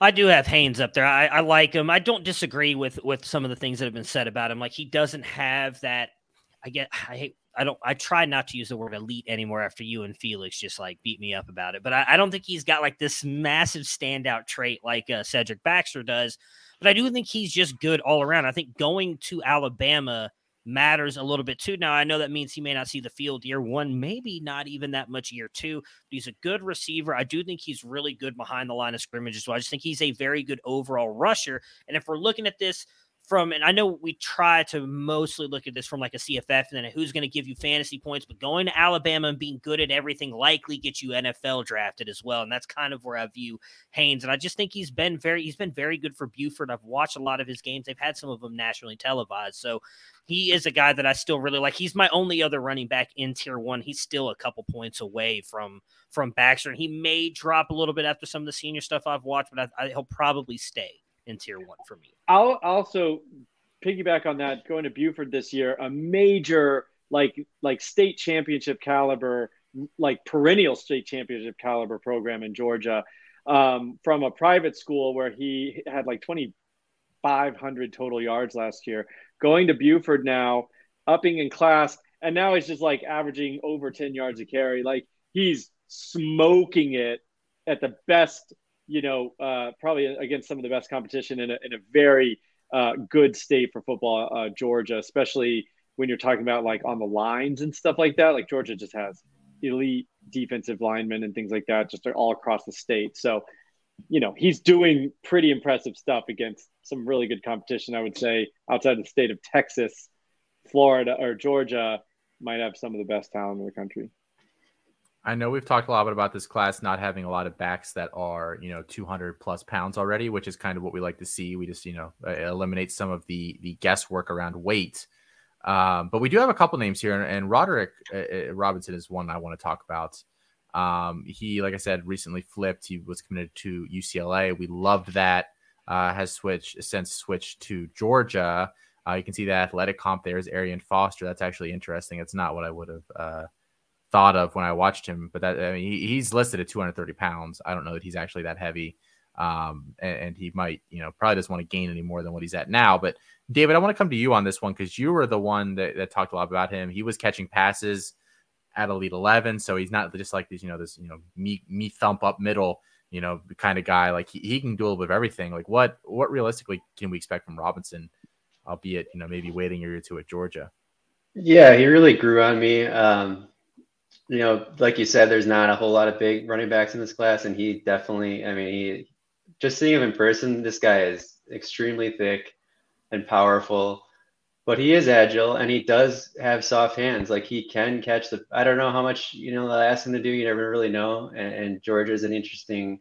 I do have Haynes up there. I, I like him. I don't disagree with with some of the things that have been said about him. Like he doesn't have that. I get. I hate I don't I try not to use the word elite anymore after you and Felix just like beat me up about it. But I, I don't think he's got like this massive standout trait like uh, Cedric Baxter does. But I do think he's just good all around. I think going to Alabama matters a little bit too. Now I know that means he may not see the field year one, maybe not even that much year two. he's a good receiver. I do think he's really good behind the line of scrimmage as well. I just think he's a very good overall rusher. And if we're looking at this from, and I know we try to mostly look at this from like a CFF and then who's going to give you fantasy points, but going to Alabama and being good at everything likely gets you NFL drafted as well. And that's kind of where I view Haynes. And I just think he's been very, he's been very good for Buford. I've watched a lot of his games. They've had some of them nationally televised. So he is a guy that I still really like. He's my only other running back in tier one. He's still a couple points away from, from Baxter. And he may drop a little bit after some of the senior stuff I've watched, but I, I, he'll probably stay in tier one for me. I'll also piggyback on that. Going to Buford this year, a major like like state championship caliber, like perennial state championship caliber program in Georgia, um, from a private school where he had like twenty five hundred total yards last year. Going to Buford now, upping in class, and now he's just like averaging over ten yards a carry. Like he's smoking it at the best you know, uh, probably against some of the best competition in a, in a very uh, good state for football, uh, Georgia, especially when you're talking about like on the lines and stuff like that. Like Georgia just has elite defensive linemen and things like that, just all across the state. So, you know, he's doing pretty impressive stuff against some really good competition. I would say outside the state of Texas, Florida, or Georgia might have some of the best talent in the country. I know we've talked a lot about this class not having a lot of backs that are, you know, 200 plus pounds already, which is kind of what we like to see. We just, you know, eliminate some of the the guesswork around weight. Um, but we do have a couple names here, and, Roderick uh, uh, Robinson is one I want to talk about. Um, he, like I said, recently flipped. He was committed to UCLA. We loved that. Uh, has switched since switched to Georgia. Uh, you can see the athletic comp there is Arian Foster. That's actually interesting. It's not what I would have uh, thought of when I watched him. But that I mean, he, he's listed at 230 pounds. I don't know that he's actually that heavy, um, and, and, he might, you know, probably doesn't want to gain any more than what he's at now. But David, I want to come to you on this one because you were the one that, that talked a lot about him. He was catching passes at Elite 11, so he's not just like this, you know, this, you know, me me thump up middle, you know, kind of guy. Like he, he can do a little bit of everything. Like what what realistically can we expect from Robinson? Albeit, you know, maybe waiting a year or two at Georgia. Yeah, he really grew on me. Um, you know, like you said, there's not a whole lot of big running backs in this class, and he definitely, I mean, he just seeing him in person, this guy is extremely thick and powerful, but he is agile and he does have soft hands. Like he can catch the. I don't know how much you know I asked him to do. You never really know. And, and is an interesting.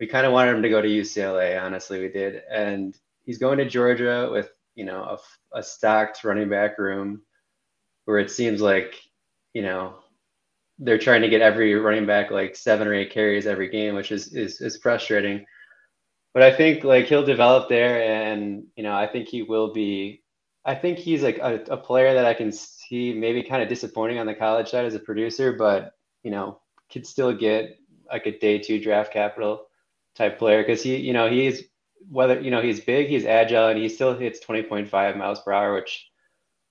We kind of wanted him to go to UCLA. Honestly, we did, and he's going to Georgia with you know a, a stocked running back room, where it seems like you know they're trying to get every running back like seven or eight carries every game, which is is, is frustrating. But I think like he'll develop there, and you know I think he will be. I think he's like a, a player that I can see maybe kind of disappointing on the college side as a producer, but you know could still get like a day two draft capital type player because he you know he's whether you know he's big, he's agile, and he still hits twenty point five miles per hour, which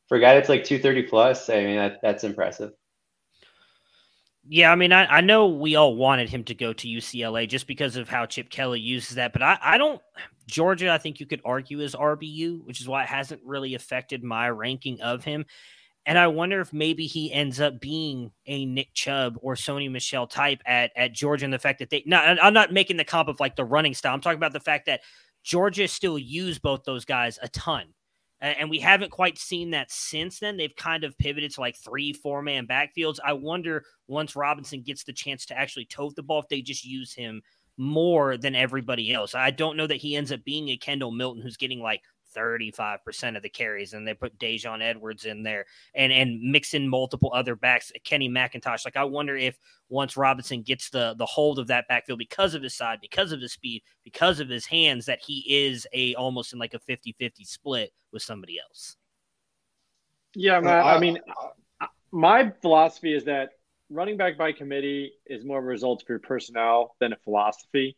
for a guy that's like two thirty plus, I mean that, that's impressive. Yeah, I mean, I, I know we all wanted him to go to UCLA just because of how Chip Kelly uses that, but I, I don't. Georgia, I think you could argue is RBU, which is why it hasn't really affected my ranking of him. And I wonder if maybe he ends up being a Nick Chubb or Sony Michel type at, at Georgia, and the fact that they. No, I'm not making the comp of like the running style. I'm talking about the fact that Georgia still use both those guys a ton and we haven't quite seen that since then. They've kind of pivoted to like three, four man backfields. I wonder once Robinson gets the chance to actually tote the ball, if they just use him more than everybody else. I don't know that he ends up being a Kendall Milton who's getting like 35% of the carries and they put Daijun Edwards in there and and mix in multiple other backs Kenny McIntosh. Like I wonder if once Robinson gets the the hold of that backfield because of his side because of his speed because of his hands that he is a almost in like a 50-50 split with somebody else. Yeah uh, man, I mean my philosophy is that running back by committee is more of a result of your personnel than a philosophy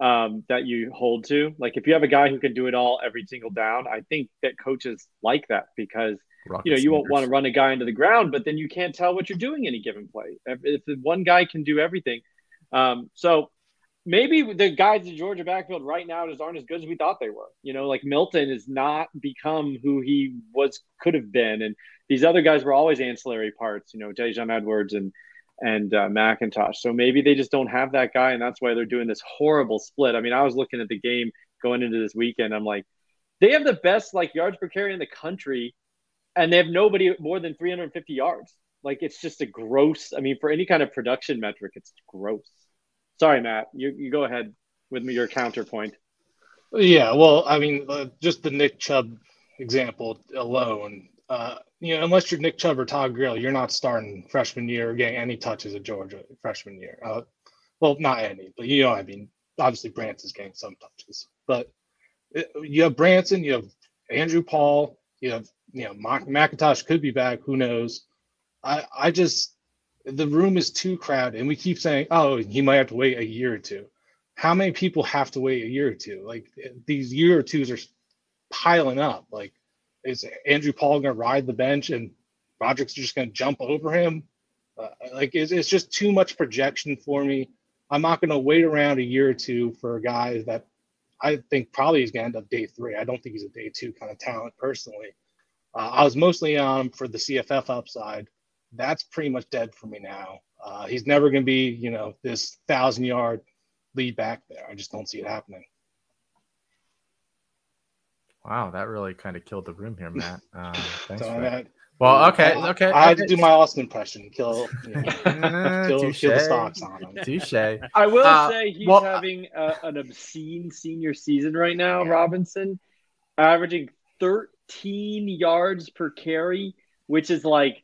um, that you hold to. Like if you have a guy who can do it all every single down, I think that coaches like that because Rocket you know you won't want to run a guy into the ground, but then you can't tell what you're doing any given play. If, if one guy can do everything, um, so maybe the guys in Georgia backfield right now just aren't as good as we thought they were. You know, like Milton has not become who he was could have been, and these other guys were always ancillary parts. You know, Daijun Edwards and and uh, McIntosh. So maybe they just don't have that guy, and that's why they're doing this horrible split. I mean, I was looking at the game going into this weekend. I'm like, they have the best like yards per carry in the country, and they have nobody more than 350 yards. Like it's just a gross. I mean, for any kind of production metric, it's gross. Sorry, Matt. You you go ahead with me your counterpoint. Yeah, well, I mean, uh, just the Nick Chubb example alone, uh, you know, unless you're Nick Chubb or Todd Gurley, you're not starting freshman year or getting any touches at Georgia freshman year. Uh, well, not any, but you know, I mean, obviously Branson's getting some touches, but it, you have Branson, you have Andrew Paul, you have you know McIntosh could be back, who knows? I I just the room is too crowded, and we keep saying, oh, he might have to wait a year or two. How many people have to wait a year or two? Like these year or twos are piling up. Like is Andrew Paul going to ride the bench and Roderick's just going to jump over him? Uh, like it's, it's just too much projection for me. I'm not going to wait around a year or two for a guy that I think probably is going to end up day three. I don't think he's a day two kind of talent personally. Uh, I was mostly on him for the CFF upside. That's pretty much dead for me now. Uh, he's never going to be, you know, this thousand yard lead back there. I just don't see it happening. Wow, that really kind of killed the room here, Matt. Uh, thanks so for that. Well, okay, okay. I, I had to do my Austin impression. Kill, you know, kill, kill, the stocks on him. Touche. I will uh, say he's well, having a, an obscene senior season right now. Yeah. Robinson, averaging 13 yards per carry, which is like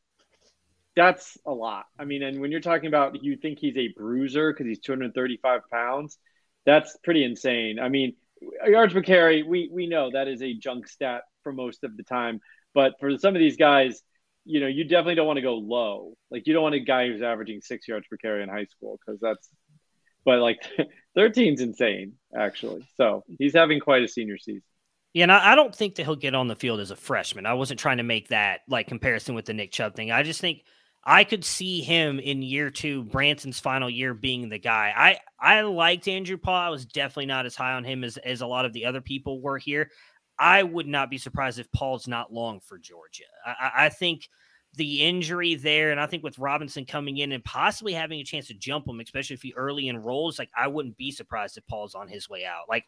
that's a lot. I mean, and when you're talking about you think he's a bruiser because he's 235 pounds, that's pretty insane. I mean, yards per carry, we we know that is a junk stat for most of the time. But for some of these guys, you know, you definitely don't want to go low. Like you don't want a guy who's averaging six yards per carry in high school because that's. But like, 13's insane actually. So he's having quite a senior season. Yeah, and I, I don't think that he'll get on the field as a freshman. I wasn't trying to make that like comparison with the Nick Chubb thing. I just think I could see him in year two, Branson's final year, being the guy. I I liked Andrew Paul. I was definitely not as high on him as as a lot of the other people were here. I would not be surprised if Paul's not long for Georgia. I, I think the injury there, and I think with Robinson coming in and possibly having a chance to jump him, especially if he early enrolls, like I wouldn't be surprised if Paul's on his way out. Like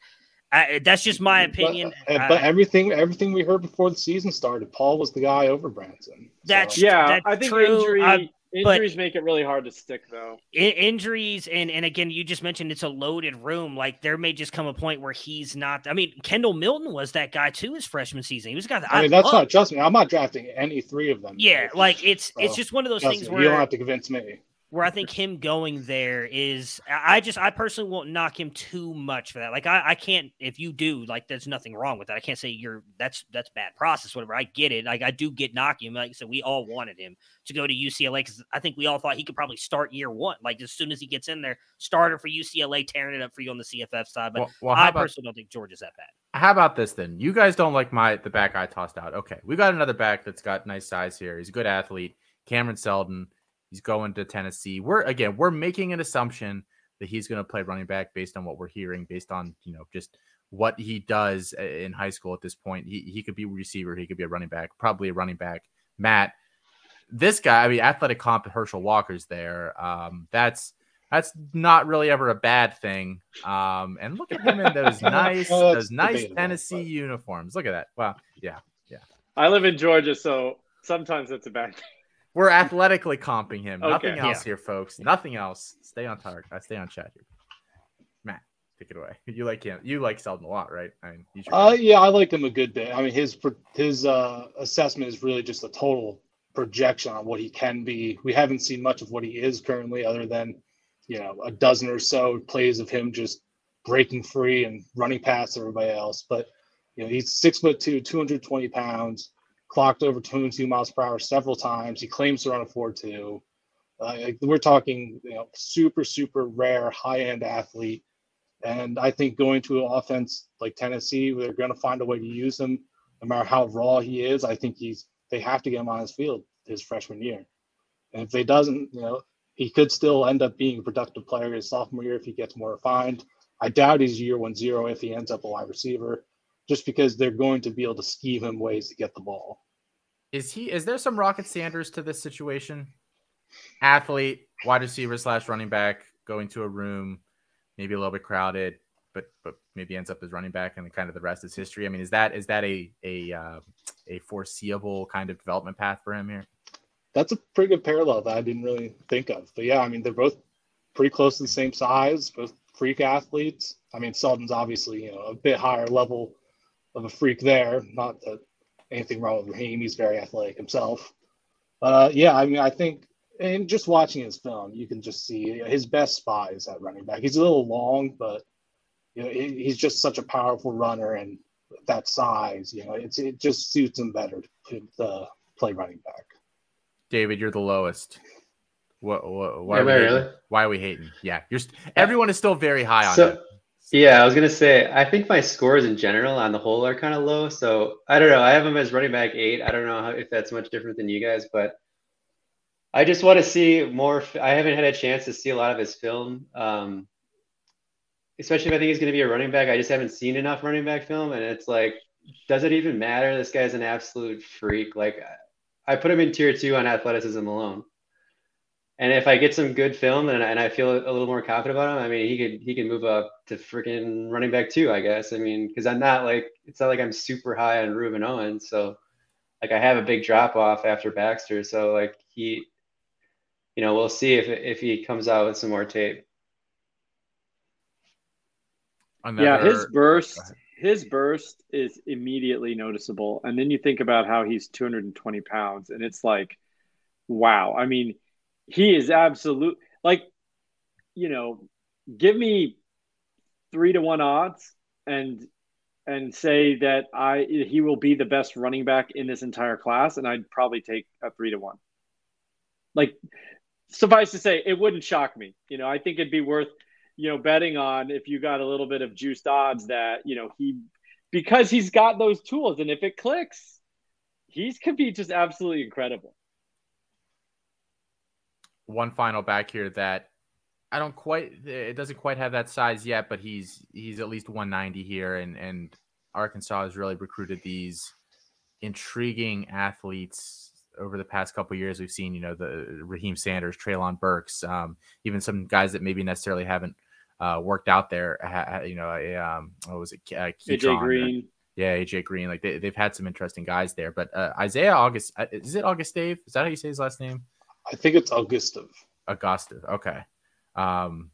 I, that's just my opinion. But, uh, but everything everything we heard before the season started, Paul was the guy over Branson. That's so. yeah. That's I think true. injury I, injuries but, make it really hard to stick though. injuries and and again, you just mentioned it's a loaded room. Like there may just come a point where he's not. I mean, Kendall Milton was that guy too his freshman season. He was a guy. That I mean, that's not just me. I'm not drafting any three of them. Yeah, like it's so, it's just one of those things me, where you don't have to convince me where I think him going there is I just I personally won't knock him too much for that. Like I, I can't if you do like there's nothing wrong with that. I can't say you're that's that's bad process, whatever. I get it. Like I do get knocking him. Like I said, we all wanted him to go to UCLA because I think we all thought he could probably start year one. Like as soon as he gets in there, starter for UCLA, tearing it up for you on the CFF side. But well, well, I about, personally don't think Georgia's that bad. How about this then? You guys don't like my the back I tossed out. Okay, we got another back that's got nice size here. He's a good athlete. Cameron Seldon. He's going to Tennessee. We're again, we're making an assumption that he's going to play running back based on what we're hearing, based on you know just what he does in high school at this point. He he could be a receiver, he could be a running back, probably a running back. Matt, this guy, I mean, athletic comp Herschel Walker's there. Um, that's that's not really ever a bad thing. Um, and look at him in those nice Well, those nice Tennessee uniforms. Look at that. Wow, yeah, yeah. I live in Georgia, so sometimes that's a bad thing. We're athletically comping him. Okay. Nothing else Yeah. here, folks. Nothing else. Stay on target. I stay on chat here. Matt, take it away. You like him. You like Seldon a lot, right? I mean, he's Uh, yeah, I like him a good bit. I mean, his his uh, assessment is really just a total projection on what he can be. We haven't seen much of what he is currently, other than you know a dozen or so plays of him just breaking free and running past everybody else. But you know, he's six foot two, 220 pounds, clocked over 22 miles per hour several times. He claims to run a 4.2. Uh, we're talking, you know, super, super rare, high end athlete. And I think going to an offense like Tennessee, they're going to find a way to use him, no matter how raw he is. I think he's they have to get him on his field his freshman year. And if they doesn't, you know, he could still end up being a productive player his sophomore year if he gets more refined. I doubt he's year one zero if he ends up a wide receiver, just because they're going to be able to scheme him ways to get the ball. Is he? Is there some Rocket Sanders to this situation? Athlete, wide receiver slash running back, going to a room, maybe a little bit crowded, but but maybe ends up as running back, and kind of the rest is history. I mean, is that is that a a uh, a foreseeable kind of development path for him here? That's a pretty good parallel that I didn't really think of. But yeah, I mean, they're both pretty close to the same size, both freak athletes. I mean, Seldon's obviously, you know, a bit higher level of a freak there. Not that anything wrong with Raheim. He's very athletic himself. Uh, yeah, I mean, I think, and just watching his film, you can just see his best spot is at running back. He's a little long, but you know, he's just such a powerful runner, and that size, you know, it's it just suits him better to uh, play running back. David, you're the lowest. What? what why, Am are we hating? really? why are we hating? Yeah, you're. St- everyone is still very high on So- it. Yeah, I was gonna say I think my scores in general on the whole are kind of low. So I don't know. I have him as running back eight. I don't know how, if that's much different than you guys, but I just want to see more. I haven't had a chance to see a lot of his film, um, especially if I think he's going to be a running back. I just haven't seen enough running back film, and it's like, does it even matter? This guy's an absolute freak. Like I put him in tier two on athleticism alone. And if I get some good film and, and I feel a little more confident about him, I mean, he could he can move up to freaking running back too, I guess. I mean, because I'm not like it's not like I'm super high on Rueben Owens, so like I have a big drop off after Baxter, so like he, you know, we'll see if if he comes out with some more tape. yeah, his burst, his burst is immediately noticeable, and then you think about how he's 220 pounds, and it's like, wow. I mean, he is absolute. Like, you know, give me three to one odds, and and say that I he will be the best running back in this entire class, and I'd probably take a three to one. Like, suffice to say, it wouldn't shock me. You know, I think it'd be worth you know, betting on if you got a little bit of juiced odds that, you know, he because he's got those tools and if it clicks, he's could be just absolutely incredible. One final back here that I don't quite it doesn't quite have that size yet, but he's he's at least 190 here and and Arkansas has really recruited these intriguing athletes over the past couple years, we've seen you know the Raheim Sanders, Treylon Burks, um, even some guys that maybe necessarily haven't uh, worked out there. Ha, you know, um, what was it? Uh, AJ Green. Or, yeah, AJ Green. Like they, they've had some interesting guys there. But uh, Isaiah August, uh, is it August Dave? Is that how you say his last name? I think it's Augustive. Augustive. Okay. Um,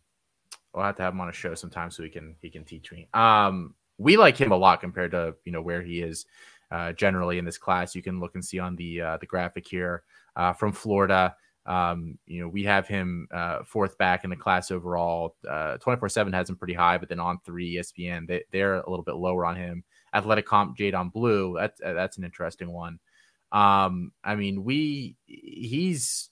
we'll have to have him on a show sometime so he can he can teach me. Um, we like him a lot compared to you know where he is uh, generally in this class. You can look and see on the uh, the graphic here uh, from Florida. Um, you know, we have him uh, fourth back in the class overall. Uh, 24 7 has him pretty high, but then on three, ESPN, they, they're a little bit lower on him. Athletic Comp, Jaydon Blue, that's, that's an interesting one. Um, I mean, we, he's,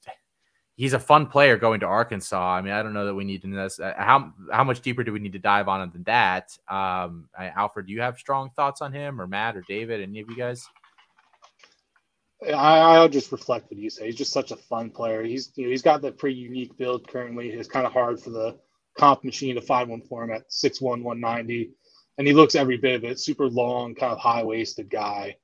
he's a fun player going to Arkansas. I mean, I don't know that we need to know uh, how how much deeper do we need to dive on him than that. Um, Alfred, do you have strong thoughts on him, or Matt, or David, any of you guys? I, will just reflect what you say. He's just such a fun player. He's you know he's got that pretty unique build currently. It's kind of hard for the comp machine to find one for him at 6'1", 190. and he looks every bit of it. Super long, kind of high waisted guy,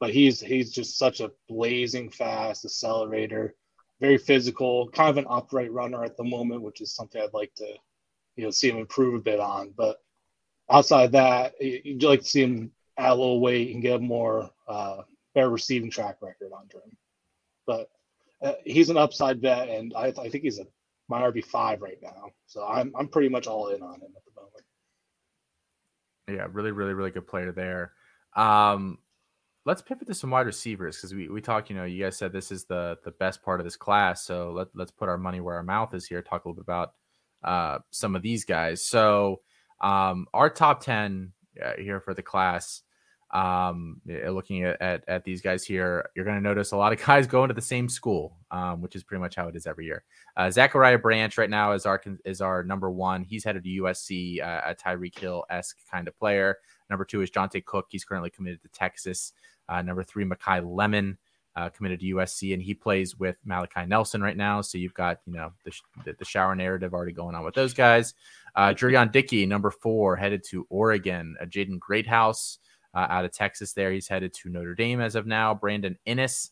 but he's he's just such a blazing fast accelerator very physical, kind of an upright runner at the moment, which is something I'd like to, you know, see him improve a bit on. But outside that, you'd like to see him add a little weight and get a more uh, better receiving track record under him. But uh, he's an upside bet, and I, I think he's a my RB five right now. So I'm I'm pretty much all in on him at the moment. Yeah, really, really, really good player there. Um, let's pivot to some wide receivers because we, we talk, you know, you guys said this is the the best part of this class. So let, let's put our money where our mouth is here. Talk a little bit about uh, some of these guys. So um, our top 10 uh, here for the class, um, looking at, at, at, these guys here, you're going to notice a lot of guys going to the same school, um, which is pretty much how it is every year. Uh, Zachariah Branch right now is our is our number one. He's headed to USC, uh, a Tyreek Hill esque kind of player. Number two is Johntay Cook. He's currently committed to Texas. Uh, number three, Makai Lemon, uh, committed to USC, and he plays with Malachi Nelson right now. So you've got you know the, the, the shower narrative already going on with those guys. Uh, Jurrion Dickey, number four, headed to Oregon. Uh, Jaden Greathouse uh, out of Texas. There, he's headed to Notre Dame as of now. Brandon Inniss.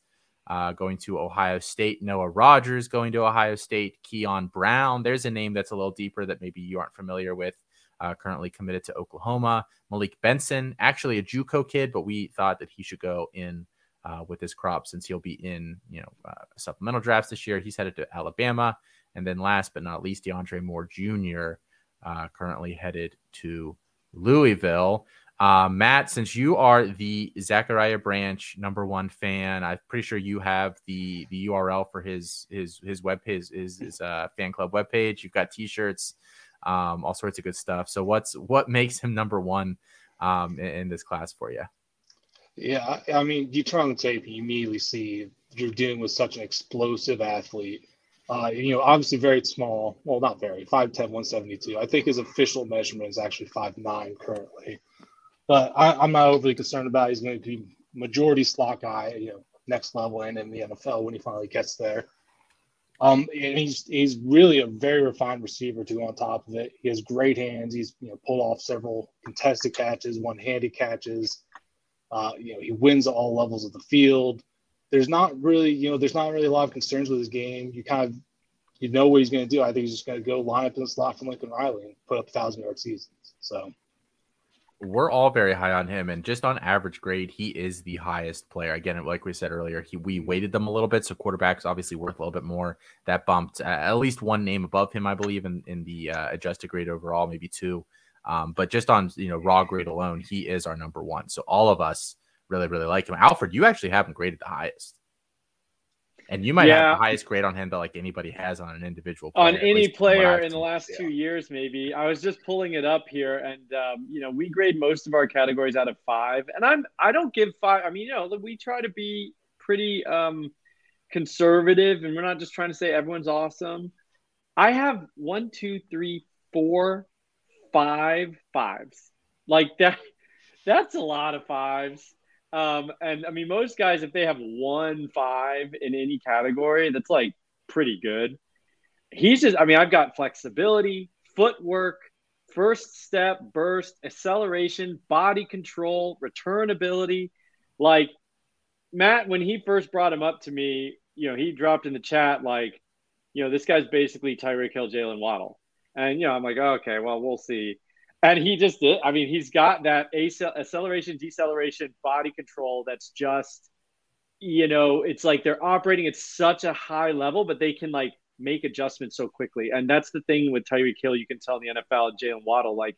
Uh, going to Ohio State. Noah Rogers going to Ohio State. Keon Brown. There's a name that's a little deeper that maybe you aren't familiar with uh, currently committed to Oklahoma. Malik Benson, actually a JUCO kid, but we thought that he should go in uh, with his crop since he'll be in you know uh, supplemental drafts this year. He's headed to Alabama, and then last but not least, DeAndre Moore Jr. Uh, currently headed to Louisville. Uh, Matt, since you are the Zachariah Branch number one fan, I'm pretty sure you have the the URL for his his his web his his, his uh, fan club webpage. You've got T-shirts um, all sorts of good stuff. So what's what makes him number one um, in, in, this class for you? Yeah, I, I mean, you turn on the tape, you immediately see you're dealing with such an explosive athlete. Uh, you know, obviously very small. Well, not very. 5'10", 172. I think his official measurement is actually 5'9 currently. But I, am not overly concerned about. It. He's going to be majority slot guy. You know, next level and in the NFL when he finally gets there. Um, and he's he's really a very refined receiver to go on top of it. He has great hands. He's you know pulled off several contested catches, one-handed catches. Uh, you know he wins all levels of the field. There's not really you know there's not really a lot of concerns with his game. You kind of you know what he's going to do. I think he's just going to go line up in the slot from Lincoln Riley and put up thousand yard seasons. So we're all very high on him, and just on average grade, he is the highest player. Again, like we said earlier, he we weighted them a little bit, so quarterback's obviously worth a little bit more. That bumped uh, at least one name above him, I believe, in in the uh, adjusted grade overall, maybe two. Um, but just on you know raw grade alone, he is our number one. So all of us really really like him. Alfred, you actually have him graded the highest. And you might yeah. have the highest grade on him that like anybody has on an individual player, on any player in the last yeah. two years, maybe. I was just pulling it up here, and um, you know, we grade most of our categories out of five, and I'm I don't give five. I mean, you know, we try to be pretty um, conservative, and we're not just trying to say everyone's awesome. I have one, two, three, four, five fives. Like that. That's a lot of fives. Um, and I mean, most guys, if they have one five in any category, that's like pretty good. He's just, I mean, I've got flexibility, footwork, first step, burst, acceleration, body control, return ability. Like, Matt, when he first brought him up to me, you know, he dropped in the chat like, you know, this guy's basically Tyreek Hill, Jaylen Waddle, and you know, I'm like, oh, okay, well, we'll see. And he just did. I mean, he's got that acceleration, deceleration, body control that's just, you know, it's like they're operating at such a high level, but they can like make adjustments so quickly. And that's the thing with Tyreek Hill. You can tell in the NFL and Jaylen Waddle, like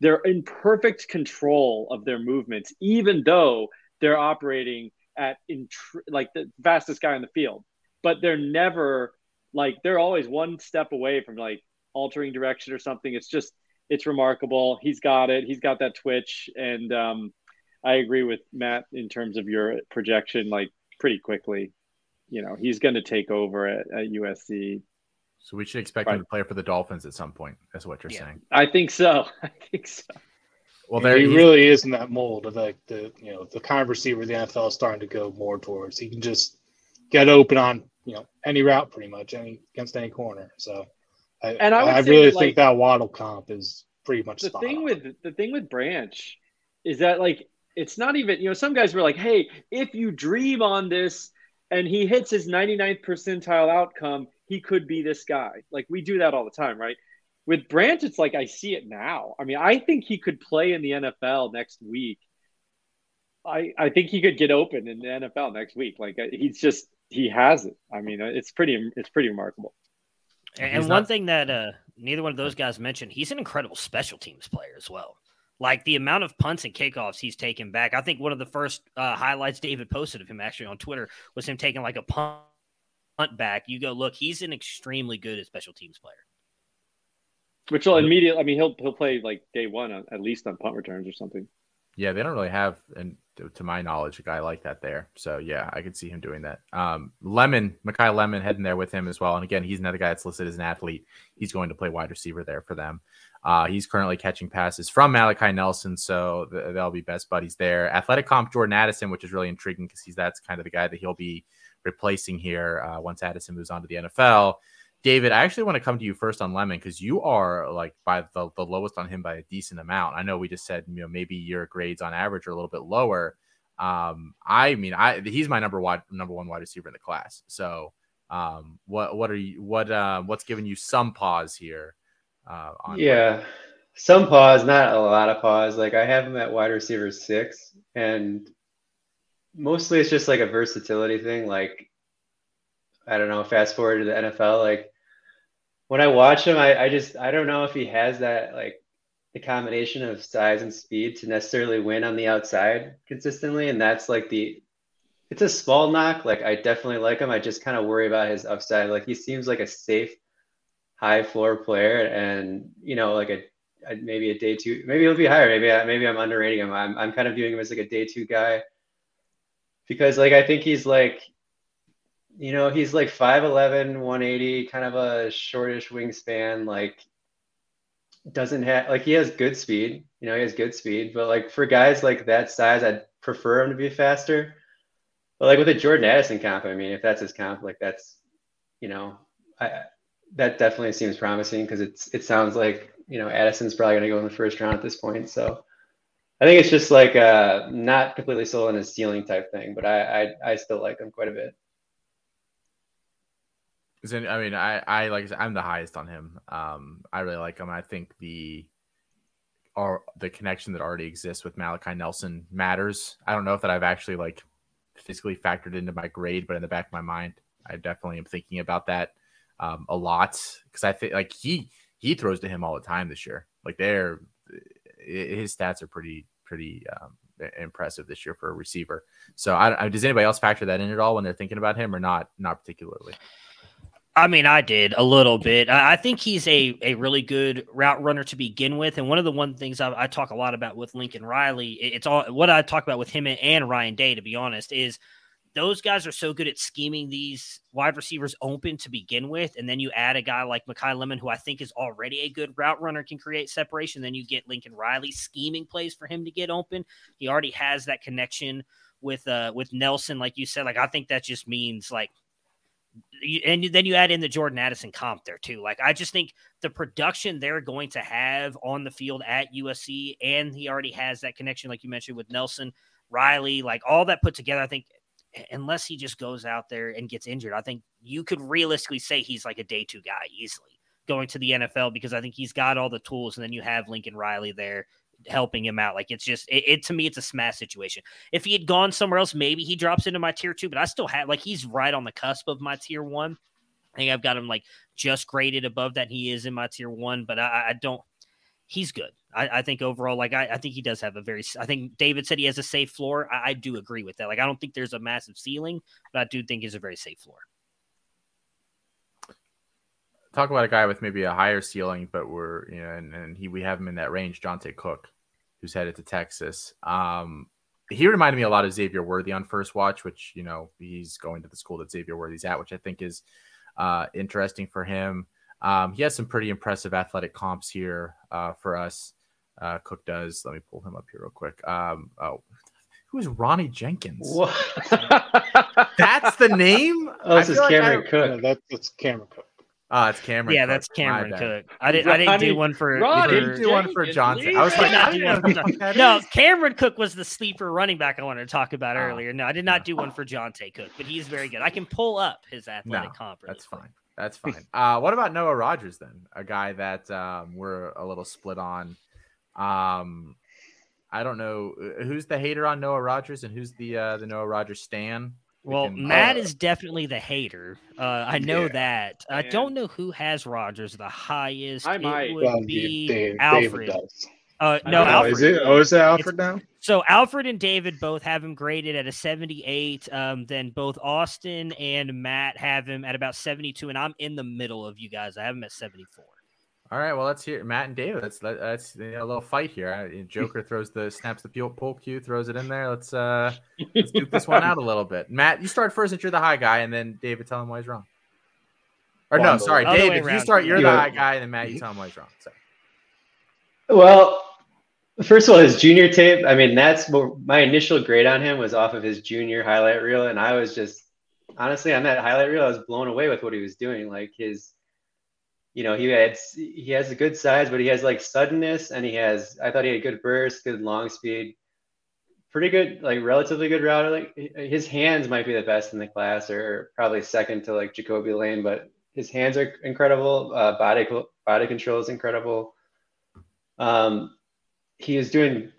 they're in perfect control of their movements, even though they're operating at in like the fastest guy in the field. But they're never like they're always one step away from like altering direction or something. It's just it's remarkable. He's got it. He's got that twitch, and um, I agree with Matt in terms of your projection. Like pretty quickly, you know, he's going to take over at, at USC. So we should expect right. him to play for the Dolphins at some point. That's what you're yeah. saying. I think so. I think so. Well, there he really is in that mold of like the you know the kind of receiver the NFL is starting to go more towards. He can just get open on you know any route pretty much any against any corner. So I, and I, I really like, think that Waddle comp is pretty much the thing on. with the thing with Branch is that like it's not even you know some guys were like, hey, if you dream on this and he hits his 99th percentile outcome, he could be this guy. Like we do that all the time, right? With Branch, it's like I see it now. I mean, I think he could play in the NFL next week. I I think he could get open in the NFL next week. Like uh, he's just he has it. I mean, uh, it's pretty it's pretty remarkable. And, and one thing that uh, neither one of those guys mentioned, he's an incredible special teams player as well. Like the amount of punts and kickoffs he's taken back. I think one of the first uh, highlights David posted of him actually on Twitter was him taking like a punt back. You go look, he's an extremely good special teams player. Which will immediately, I mean, he'll he'll play like day one at least on punt returns or something. Yeah, they don't really have, and to my knowledge, a guy like that there. So yeah, I could see him doing that. Um, Lemon, Makai Lemon, heading there with him as well. And again, he's another guy that's listed as an athlete. He's going to play wide receiver there for them. Uh, he's currently catching passes from Malachi Nelson, so th- they'll be best buddies there. Athletic comp Jordan Addison, which is really intriguing because he's that's kind of the guy that he'll be replacing here uh, once Addison moves on to the NFL. David, I actually want to come to you first on Lemon because you are like by the, the lowest on him by a decent amount. I know we just said you know maybe your grades on average are a little bit lower. Um, I mean, I he's my number one number one wide receiver in the class. So, um, what what are you what uh, what's giving you some pause here? Uh, on yeah, some pause, not a lot of pause. Like I have him at wide receiver six, and mostly it's just like a versatility thing. Like I don't know, fast forward to the NFL, like when I watch him, I, I just I don't know if he has that like the combination of size and speed to necessarily win on the outside consistently, and that's like the it's a small knock. Like I definitely like him. I just kind of worry about his upside. Like he seems like a safe, high floor player, and you know, like a, maybe a day two. Maybe he'll be higher. Maybe I, maybe I'm underrating him. I'm I'm kind of viewing him as like a day two guy because like I think he's like you know, he's like 5'11, 180, kind of a shortish wingspan, like doesn't have like he has good speed, you know, he has good speed, but like for guys like that size, I'd prefer him to be faster. But like with a Jordan Addison comp, I mean, if that's his comp, like that's you know, I that definitely seems promising because it's it sounds like you know Addison's probably gonna go in the first round at this point. So I think it's just like uh not completely sold on his ceiling type thing, but I I, I still like him quite a bit. I mean, I, I like I said, I'm the highest on him. Um, I really like him. I think the or the connection that already exists with Malachi Nelson matters. I don't know if that I've actually like physically factored into my grade, but in the back of my mind, I definitely am thinking about that um, a lot because I think like he he throws to him all the time this year. Like they're his stats are pretty pretty um, impressive this year for a receiver. So I, I, does anybody else factor that in at all when they're thinking about him or not? Not particularly. I mean, I did a little bit. I think he's a, a really good route runner to begin with. And one of the one things I, I, talk a lot about with Lincoln Riley, it's all what I talk about with him and Ryan Day, to be honest, is those guys are so good at scheming these wide receivers open to begin with. And then you add a guy like Makai Lemon, who I think is already a good route runner, can create separation. Then you get Lincoln Riley scheming plays for him to get open. He already has that connection with uh with Nelson, like you said. Like I think that just means like and then you add in the Jordan Addison comp there too. Like I just think the production they're going to have on the field at USC, and he already has that connection, like you mentioned with Nelson Riley, like all that put together. I think unless he just goes out there and gets injured, I think you could realistically say he's like a day two guy easily going to the NFL because I think he's got all the tools. And then you have Lincoln Riley there helping him out. Like it's just it, it, to me, it's a smash situation. If he had gone somewhere else, maybe he drops into my tier two, but I still have like he's right on the cusp of my tier one. I think I've got him like just graded above that. He is in my tier one, but I, I don't. He's good. I, I think overall, like I, I, think he does have a very. I think David said he has a safe floor. I, I do agree with that. Like I don't think there's a massive ceiling, but I do think he's a very safe floor talk about a guy with maybe a higher ceiling, but we're you know, and, and he we have him in that range, Johntay Cook, who's headed to Texas. Um, he reminded me a lot of Xavier Worthy on first watch, which you know he's going to the school that Xavier Worthy's at, which I think is uh, interesting for him. Um, he has some pretty impressive athletic comps here uh, for us. Uh, Cook does. Let me pull him up here real quick. Um, oh, who is Ronnie Jenkins? That's the name. Oh, this is Cameron I, Cook. Yeah, that, that's Cameron Cook. Oh, it's Cameron. Yeah, Cook. that's Cameron Cook. I didn't. I didn't do one for. Ronnie, didn't do one for Johnson. I was like, I didn't know No, Cameron Cook was the sleeper running back I wanted to talk about oh. earlier. No, I did not do one for Johntay Cook, but he's very good. I can pull up his athletic no, comp. Really that's quick. fine. That's fine. Uh, what about Noah Rogers then? A guy that um, we're a little split on. Um, I don't know who's the hater on Noah Rogers and who's the uh, the Noah Rogers stan. Well, can, Matt uh, is definitely the hater. Uh, I know yeah, that. Man. I don't know who has Rogers the highest. I might. It would well, be Dave, Alfred. Uh, no, Alfred. Is it? Oh, is it Alfred it's, now? So Alfred and David both have him graded at a 78. Um, then both Austin and Matt have him at about 72, and I'm in the middle of you guys. I have him at 74. All right, well, let's hear Matt and David. That's that's a little fight here. Joker throws the snaps the pull cue, throws it in there. Let's uh let's duke this one out a little bit. Matt, you start first since you're the high guy, and then David tell him why he's wrong. Or no, sorry, David, you start. You're the high guy, and then Matt, you tell him why he's wrong. Sorry. Well, first of all, his junior tape. I mean, that's my initial grade on him was off of his junior highlight reel, and I was just honestly on that highlight reel, I was blown away with what he was doing. Like his you know, he had he has a good size, but he has like suddenness, and he has. I thought he had good burst, good long speed, pretty good, like relatively good router. Like his hands might be the best in the class, or probably second to like Jacoby Lane, but his hands are incredible. Uh, body body control is incredible. Um, he was doing.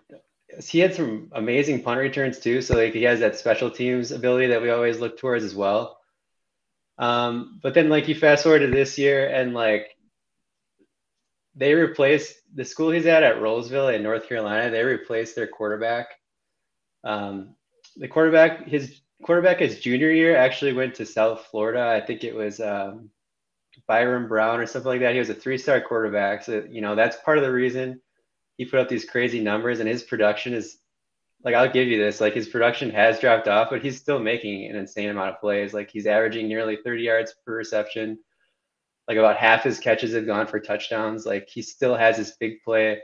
He had some amazing punt returns too, so like he has that special teams ability that we always look towards as well. Um, but then like you fast forward to this year and like they replaced the school he's at at Rolesville in North Carolina. They replaced their quarterback. Um, the quarterback, his quarterback, his junior year actually went to South Florida. I think it was um, Byrum Brown or something like that. He was a three-star quarterback, so you know that's part of the reason he put up these crazy numbers. And his production is like I'll give you this, like his production has dropped off, but he's still making an insane amount of plays. Like he's averaging nearly 30 yards per reception. Like about half his catches have gone for touchdowns. Like he still has his big play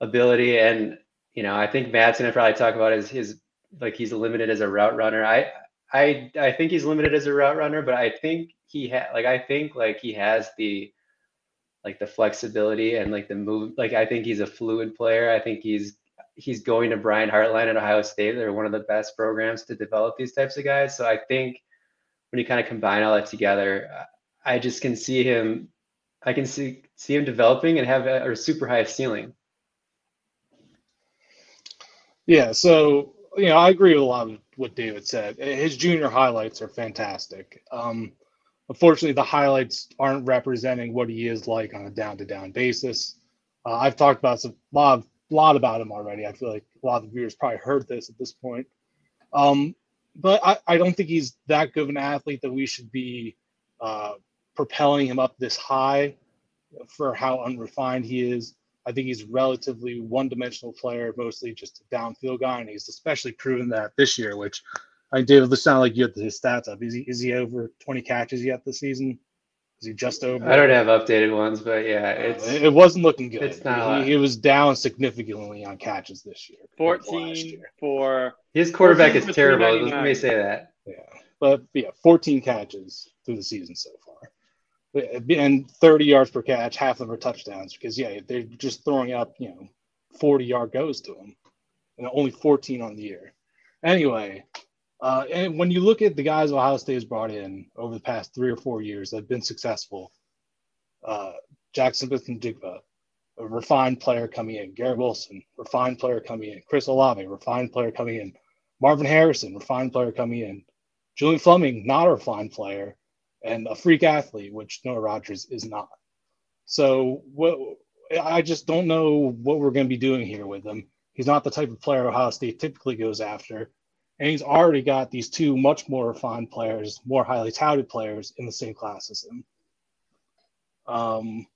ability. And, you know, I think Matt's gonna probably talk about his his like he's limited as a route runner. I I I think he's limited as a route runner, but I think he had like I think like he has the like the flexibility and like the move like I think he's a fluid player. I think he's he's going to Brian Hartline at Ohio State. They're one of the best programs to develop these types of guys. So I think when you kind of combine all that together, I just can see him. I can see see him developing and have a, a super high ceiling. Yeah. So you know, I agree with a lot of what David said. His junior highlights are fantastic. Um, unfortunately, the highlights aren't representing what he is like on a down to down basis. Uh, I've talked about some, a lot of lot about him already. I feel like a lot of the viewers probably heard this at this point. Um, but I, I don't think he's that good of an athlete that we should be uh, propelling him up this high for how unrefined he is. I think he's relatively one-dimensional player, mostly just a downfield guy, and he's especially proven that this year. Which I David, this sound like you have his stats up. Is he is he over 20 catches yet this season? Is he just over? I don't have updated ones, but yeah, uh, it's it wasn't looking good. It's not. He, he, was down significantly on catches this year. Fourteen year. for his quarterback is terrible. Let me say that. Yeah, but yeah, 14 catches through the season so far, and 30 yards per catch, half of them are touchdowns. Because yeah, they're just throwing up you know 40 yard goes to him, and only 14 on the year. Anyway, Uh, and when you look at the guys Ohio State has brought in over the past three or four years that have been successful, uh, Jackson Smith-Njigba, a refined player coming in. Garrett Wilson, refined player coming in. Chris Olave, refined player coming in. Marvin Harrison, refined player coming in. Julian Fleming, not a refined player, and a freak athlete, which Noah Rogers is not. So what I just don't know what we're going to be doing here with him. He's not the type of player Ohio State typically goes after. And he's already got these two much more refined players, more highly touted players in the same class as him. Um,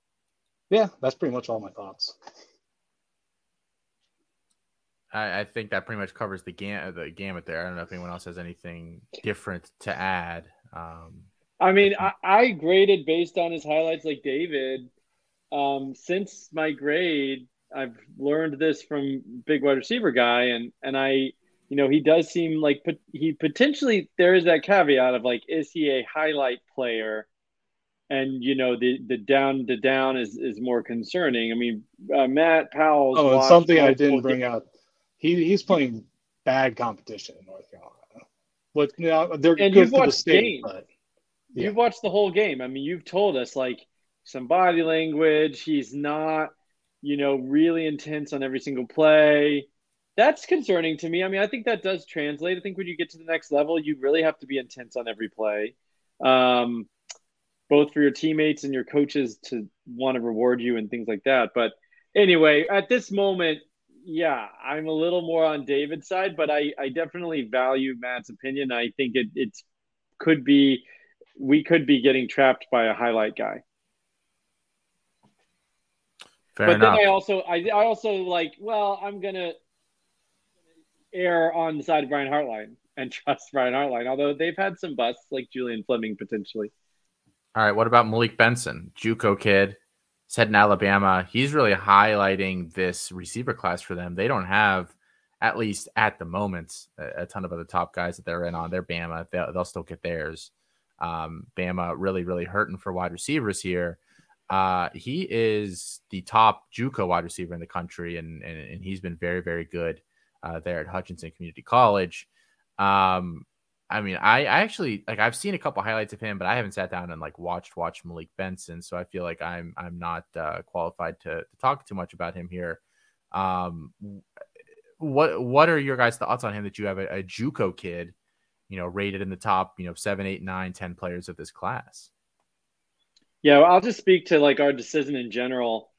yeah, that's pretty much all my thoughts. I, I think that pretty much covers the gam- the gamut there. I don't know if anyone else has anything different to add. Um, I mean, I, I graded based on his highlights, like David. Um, since my grade, I've learned this from big wide receiver guy, and and I, you know, he does seem like he potentially there is that caveat of like, is he a highlight player? and you know the the down to down is is more concerning. I mean, uh, Matt Powell. Oh, and something I didn't bring out. He he's playing bad competition in North Carolina. But you know, they're and good for the state, but yeah. you've watched the whole game. I mean, you've told us like some body language. He's not, you know, really intense on every single play. That's concerning to me. I mean, I think that does translate. I think when you get to the next level, you really have to be intense on every play. Um, both for your teammates and your coaches to want to reward you and things like that. But anyway, at this moment, yeah, I'm a little more on David's side, but I, I definitely value Matt's opinion. I think it it's could be we could be getting trapped by a highlight guy. Fair but enough. then I also I, I also like well I'm gonna err on the side of Brian Hartline and trust Brian Hartline, although they've had some busts like Julian Fleming potentially. All right. What about Malik Benson, JUCO kid, said in Alabama? He's really highlighting this receiver class for them. They don't have, at least at the moment, a, ton of other top guys that they're in on. They're Bama. They'll, they'll still get theirs. Um, Bama really, really hurting for wide receivers here. Uh, he is the top JUCO wide receiver in the country, and, and, and he's been very, very good uh, there at Hutchinson Community College. Um, I mean, I, I actually like I've seen a couple highlights of him, but I haven't sat down and like watched watch Malik Benson, so I feel like I'm I'm not uh, qualified to, to talk too much about him here. Um, what what are your guys' thoughts on him that you have a, a JUCO kid, you know, rated in the top, you know, seven, eight, nine, ten players of this class? Yeah, well, I'll just speak to like our decision in general,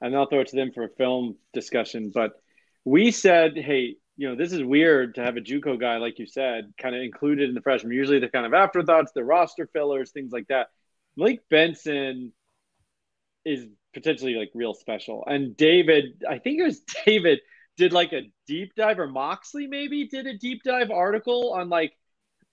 and I'll throw it to them for a film discussion. But we said, hey, you know, this is weird to have a JUCO guy, like you said, kind of included in the freshman. Usually they're kind of afterthoughts, they're roster fillers, things like that. Malik Benson is potentially like real special. And David, I think it was David, did like a deep dive, or Moxley maybe did a deep dive article on like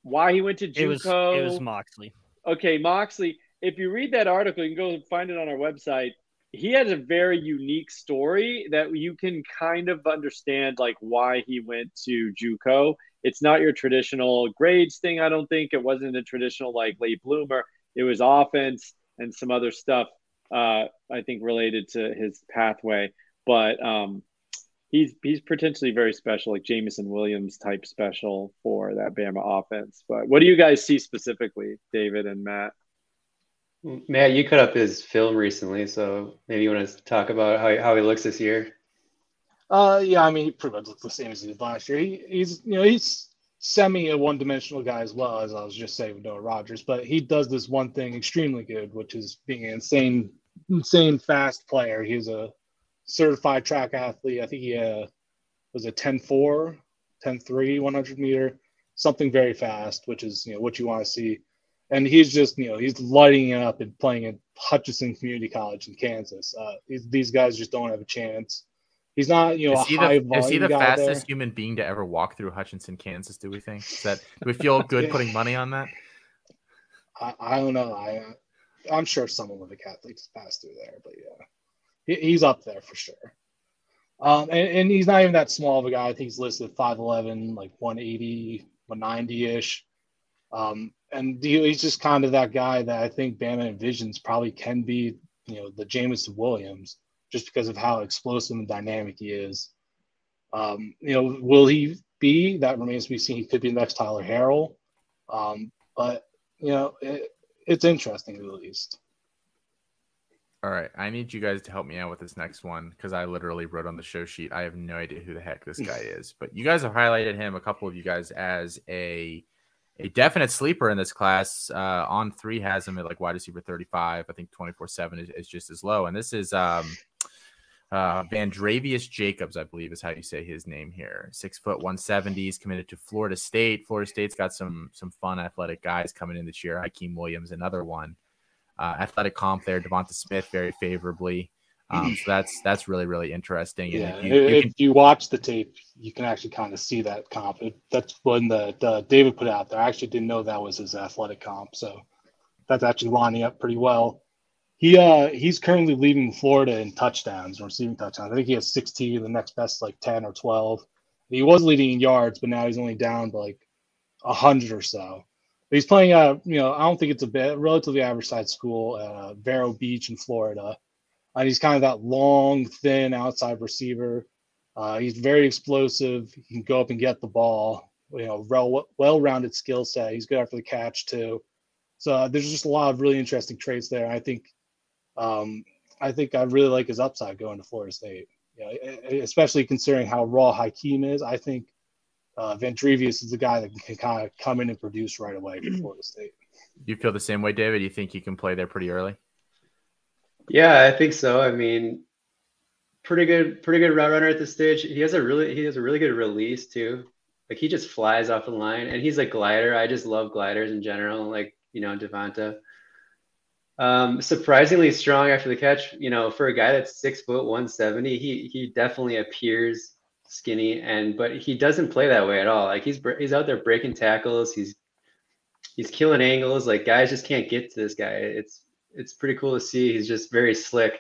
why he went to JUCO. It was, it was Moxley. Okay, Moxley. If you read that article, you can go find it on our website he has a very unique story that you can kind of understand like why he went to JUCO. It's not your traditional grades thing. I don't think it wasn't a traditional like late bloomer. It was offense and some other stuff. Uh, I think related to his pathway, but um, he's he's potentially very special, like Jameson Williams type special for that Bama offense. But what do you guys see specifically, David and Matt? Matt, you cut up his film recently, so maybe you want to talk about how, how he looks this year. Uh, yeah, I mean, he pretty much looks the same as he did last year. He, he's, you know, he's semi a one dimensional guy as well, as I was just saying with Noah Rogers, but he does this one thing extremely good, which is being an insane, insane fast player. He's a certified track athlete. I think he uh, was a 10 4, 10 3, 100 meter, something very fast, which is, you know, what you want to see and he's just you know he's lighting it up and playing at Hutchinson Community College in Kansas. Uh, these guys just don't have a chance. He's not you know is he the, is he the fastest there. human being to ever walk through Hutchinson, Kansas? Do we think is that do we feel good putting money on that? I, I don't know. I I'm sure some Olympic athletes passed through there, but yeah, he, he's up there for sure. Um, and, and he's not even that small of a guy. I think he's listed 5'11, like 180, 190 ish. Um, and he's just kind of that guy that I think Bama envisions probably can be, you know, the Jameson Williams, just because of how explosive and dynamic he is. Um, you know, will he be. That remains to be seen. He could be the next Tyler Harrell. Um, but you know, it, it's interesting at least. All right, I need you guys to help me out with this next one because I literally wrote on the show sheet. I have no idea who the heck this guy is, but you guys have highlighted him. A couple of you guys as a a definite sleeper in this class. Uh, on three has him at like wide receiver thirty five. I think twenty four seven is just as low, and this is um uh, Vandrevius Jacobs, I believe is how you say his name here. Six foot one seventy. He's committed to Florida State. Florida State's got some some fun athletic guys coming in this year. Hykeem Williams, another one. Uh, athletic comp there. Devonta Smith very favorably. Um, so that's that's really really interesting. And yeah, if you, if you, watch the tape, you can actually kind of see that comp. It, that's when the, the David put out there. I actually didn't know that was his athletic comp, so that's actually lining up pretty well. He uh he's currently leading Florida in touchdowns, receiving touchdowns. I think he has 16. The next best like 10 or 12. He was leading in yards, but now he's only down to like hundred or so. But he's playing a you know I don't think it's a bit relatively average side school, uh, Vero Beach in Florida. And he's kind of that long, thin outside receiver. Uh, he's very explosive. He can go up and get the ball. You know, well, well-rounded skill set. He's good after the catch too. So uh, there's just a lot of really interesting traits there. I think um, I think I really like his upside going to Florida State. especially considering how raw Hykeem is. I think uh, Vandrevius is the guy that can kind of come in and produce right away for Florida State. You feel the same way, David? You think he can play there pretty early? Yeah, I think so. I mean, pretty good, pretty good route runner at this stage. He has a really, he has a really good release too. Like he just flies off the line, and he's a glider. I just love gliders in general. Like you know, Devonta. Um, surprisingly strong after the catch. You know, for a guy that's six foot one seventy, he he definitely appears skinny, and but he doesn't play that way at all. Like he's he's out there breaking tackles. He's he's killing angles. Like guys just can't get to this guy. It's it's pretty cool to see. He's just very slick.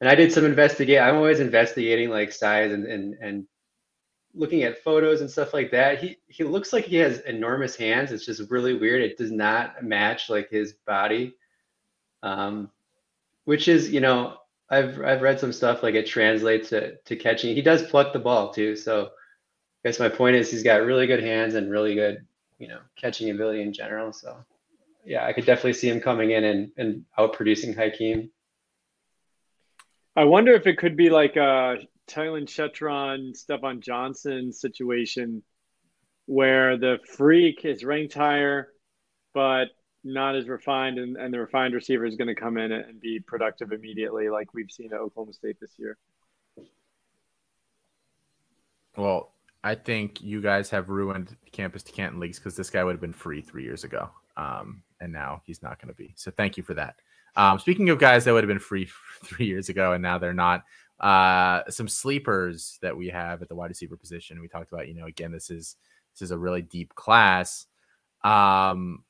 And I did some investigate. I'm always investigating like size and and and looking at photos and stuff like that. He he looks like he has enormous hands. It's just really weird. It does not match like his body um, which is you know I've I've read some stuff like it translates to to catching. He does pluck the ball too. So I guess my point is he's got really good hands and really good you know catching ability in general. So yeah, I could definitely see him coming in and and out producing Hykeem. I wonder if it could be like a Talyn Shettron, Stefan Johnson situation where the freak is ranked higher, but not as refined, and, and the refined receiver is going to come in and be productive immediately, like we've seen at Oklahoma State this year. Well, I think you guys have ruined campus to Canton leagues because this guy would have been free three years ago, um, and now he's not going to be. So thank you for that. Um, speaking of guys that would have been free three years ago and now they're not, uh, some sleepers that we have at the wide receiver position. We talked about, you know, again, this is this is a really deep class. Um,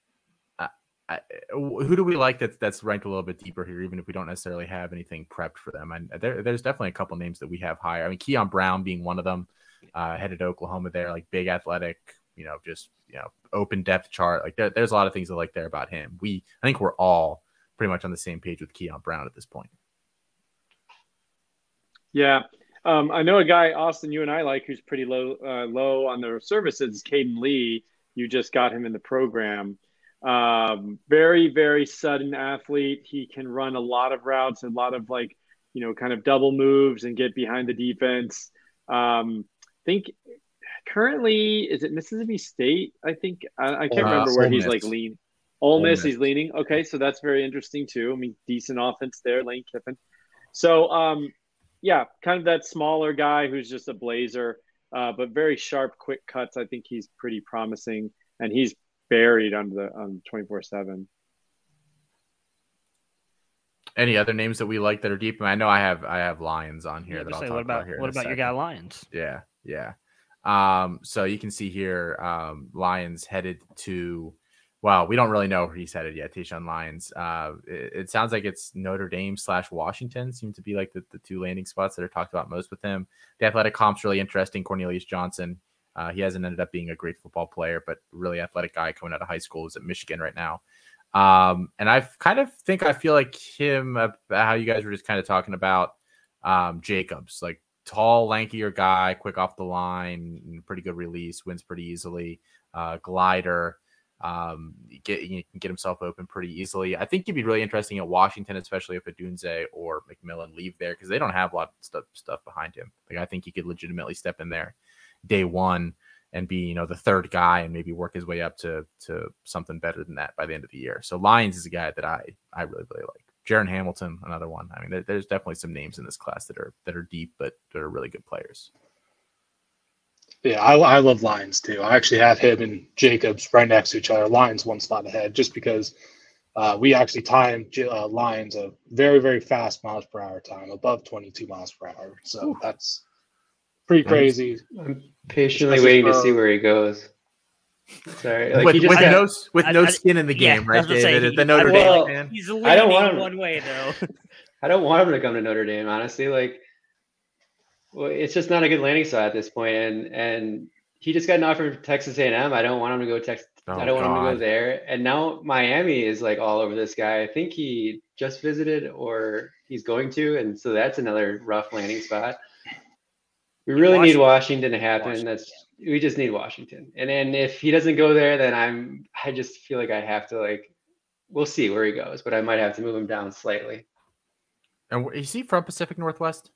I, who do we like that's that's ranked a little bit deeper here, even if we don't necessarily have anything prepped for them? And there, there's definitely a couple names that we have higher. I mean, Keon Brown being one of them, uh, headed to Oklahoma there, like big athletic, you know, just you know, open depth chart. Like there, there's a lot of things I like there about him. We, I think we're all pretty much on the same page with Keon Brown at this point. Yeah. Um, I know a guy, Austin, you and I like, who's pretty low, uh, low on the services, Caden Lee. You just got him in the program. Um, very, very sudden athlete. He can run a lot of routes, a lot of like, you know, kind of double moves and get behind the defense. Um, think currently is it Mississippi State? I think I, I can't uh, remember where he's like lean. Ole Miss, he's leaning. Okay, so that's very interesting too. I mean, decent offense there, Lane Kiffin. So, um, yeah, kind of that smaller guy who's just a blazer, uh, but very sharp, quick cuts. I think he's pretty promising, and he's buried under the um, 24 7 any other names that we like that are deep i know i have i have Lyons on here yeah, that i'll say, talk what about, about here what about your guy Lyons yeah yeah um so you can see here um Lyons headed to well we don't really know where he's headed yet Tayshawn Lyons uh it, it, sounds like it's Notre Dame slash Washington seem to be like the, the two landing spots that are talked about most with him the athletic comp's really interesting Cornelius Johnson uh, he hasn't ended up being a great football player, but really athletic guy coming out of high school. Is at Michigan right now. Um, and I kind of think I feel like him, how you guys were just kind of talking about um, Jacobs. Like tall, lankier guy, quick off the line, pretty good release, wins pretty easily. Uh, glider, um, get you can get himself open pretty easily. I think he'd be really interesting at Washington, especially if Odunze or McMillan leave there because they don't have a lot of stuff stuff behind him. Like I think he could legitimately step in there day one and be you know the third guy and maybe work his way up to to something better than that by the end of the year. So Lyons is a guy that I I really really like. Jaron Hamilton, another one. I mean, there, there's definitely some names in this class that are that are deep, but that are really good players. Yeah, I, I love Lyons too. I actually have him and Jacobs right next to each other. Lyons one spot ahead, just because uh, we actually time uh, Lyons a very very fast miles per hour time, above 22 miles per hour. So Ooh. that's pretty crazy. I'm patiently waiting to see where he goes. Sorry, like with, with got, no with no I, skin in the game, yeah, right? Say, the, the Notre well, Dame fan. He's leaning I don't want him, one way though. I don't want him to come to Notre Dame, honestly. Like, well, it's just not a good landing spot at this point, and and he just got an offer from Texas A&M. I don't want him to go Texas. Oh, I don't God. want him to go there. And now Miami is like all over this guy. I think he just visited or he's going to, and so that's another rough landing spot. We really Washington. need Washington to happen. Washington. That's we just need Washington. And then if he doesn't go there, then I'm I just feel like I have to like we'll see where he goes, but I might have to move him down slightly. And is he from Pacific Northwest?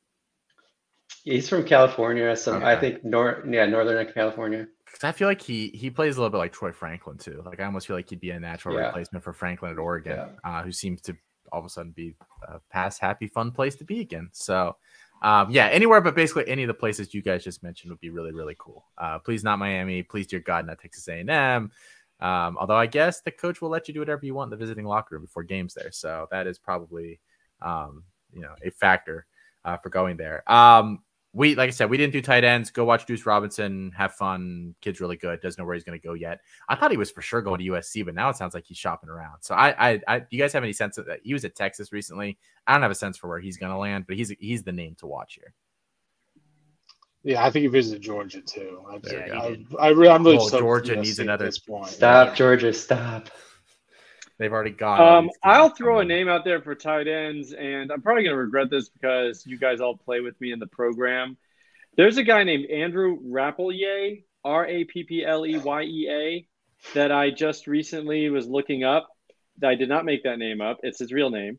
He's from California. So okay. I think north yeah, northern California. Because I feel like he he plays a little bit like Troy Franklin too. Like I almost feel like he'd be a natural yeah. replacement for Franklin at Oregon, yeah. uh, who seems to all of a sudden be a pass happy, fun place to be again. So um, yeah, anywhere but basically any of the places you guys just mentioned would be really, really cool. Uh, please not Miami. Please, dear God, not Texas A&M. Um, although I guess the coach will let you do whatever you want in the visiting locker room before games there, so that is probably um, you know a factor uh, for going there. Um, we like I said, we didn't do tight ends. Go watch Deuce Robinson, have fun. Kid's really good. Doesn't know where he's going to go yet. I thought he was for sure going to USC, but now it sounds like he's shopping around. So I, I, I do you guys have any sense of that? He was at Texas recently. I don't have a sense for where he's going to land, but he's he's the name to watch here. Yeah, I think he visited Georgia too. I, I, I, I, am really oh, Georgia needs another. Stop, yeah. Georgia, stop. They've already got. Um, I'll throw a name out there for tight ends, and I'm probably going to regret this because you guys all play with me in the program. There's a guy named Andrew Rappleyea, R A P P L E Y E A, that I just recently was looking up. I did not make that name up. It's his real name.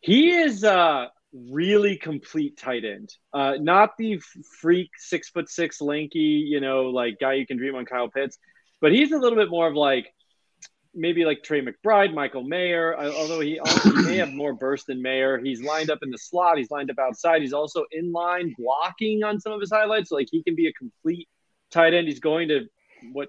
He is a really complete tight end. Uh, not the freak six foot six lanky, you know, like guy you can dream on Kyle Pitts, but he's a little bit more of like maybe like Trey McBride, Michael Mayer, uh, although he, also, may have more burst than Mayer. He's lined up in the slot. He's lined up outside. He's also in line blocking on some of his highlights. So like he can be a complete tight end. He's going to what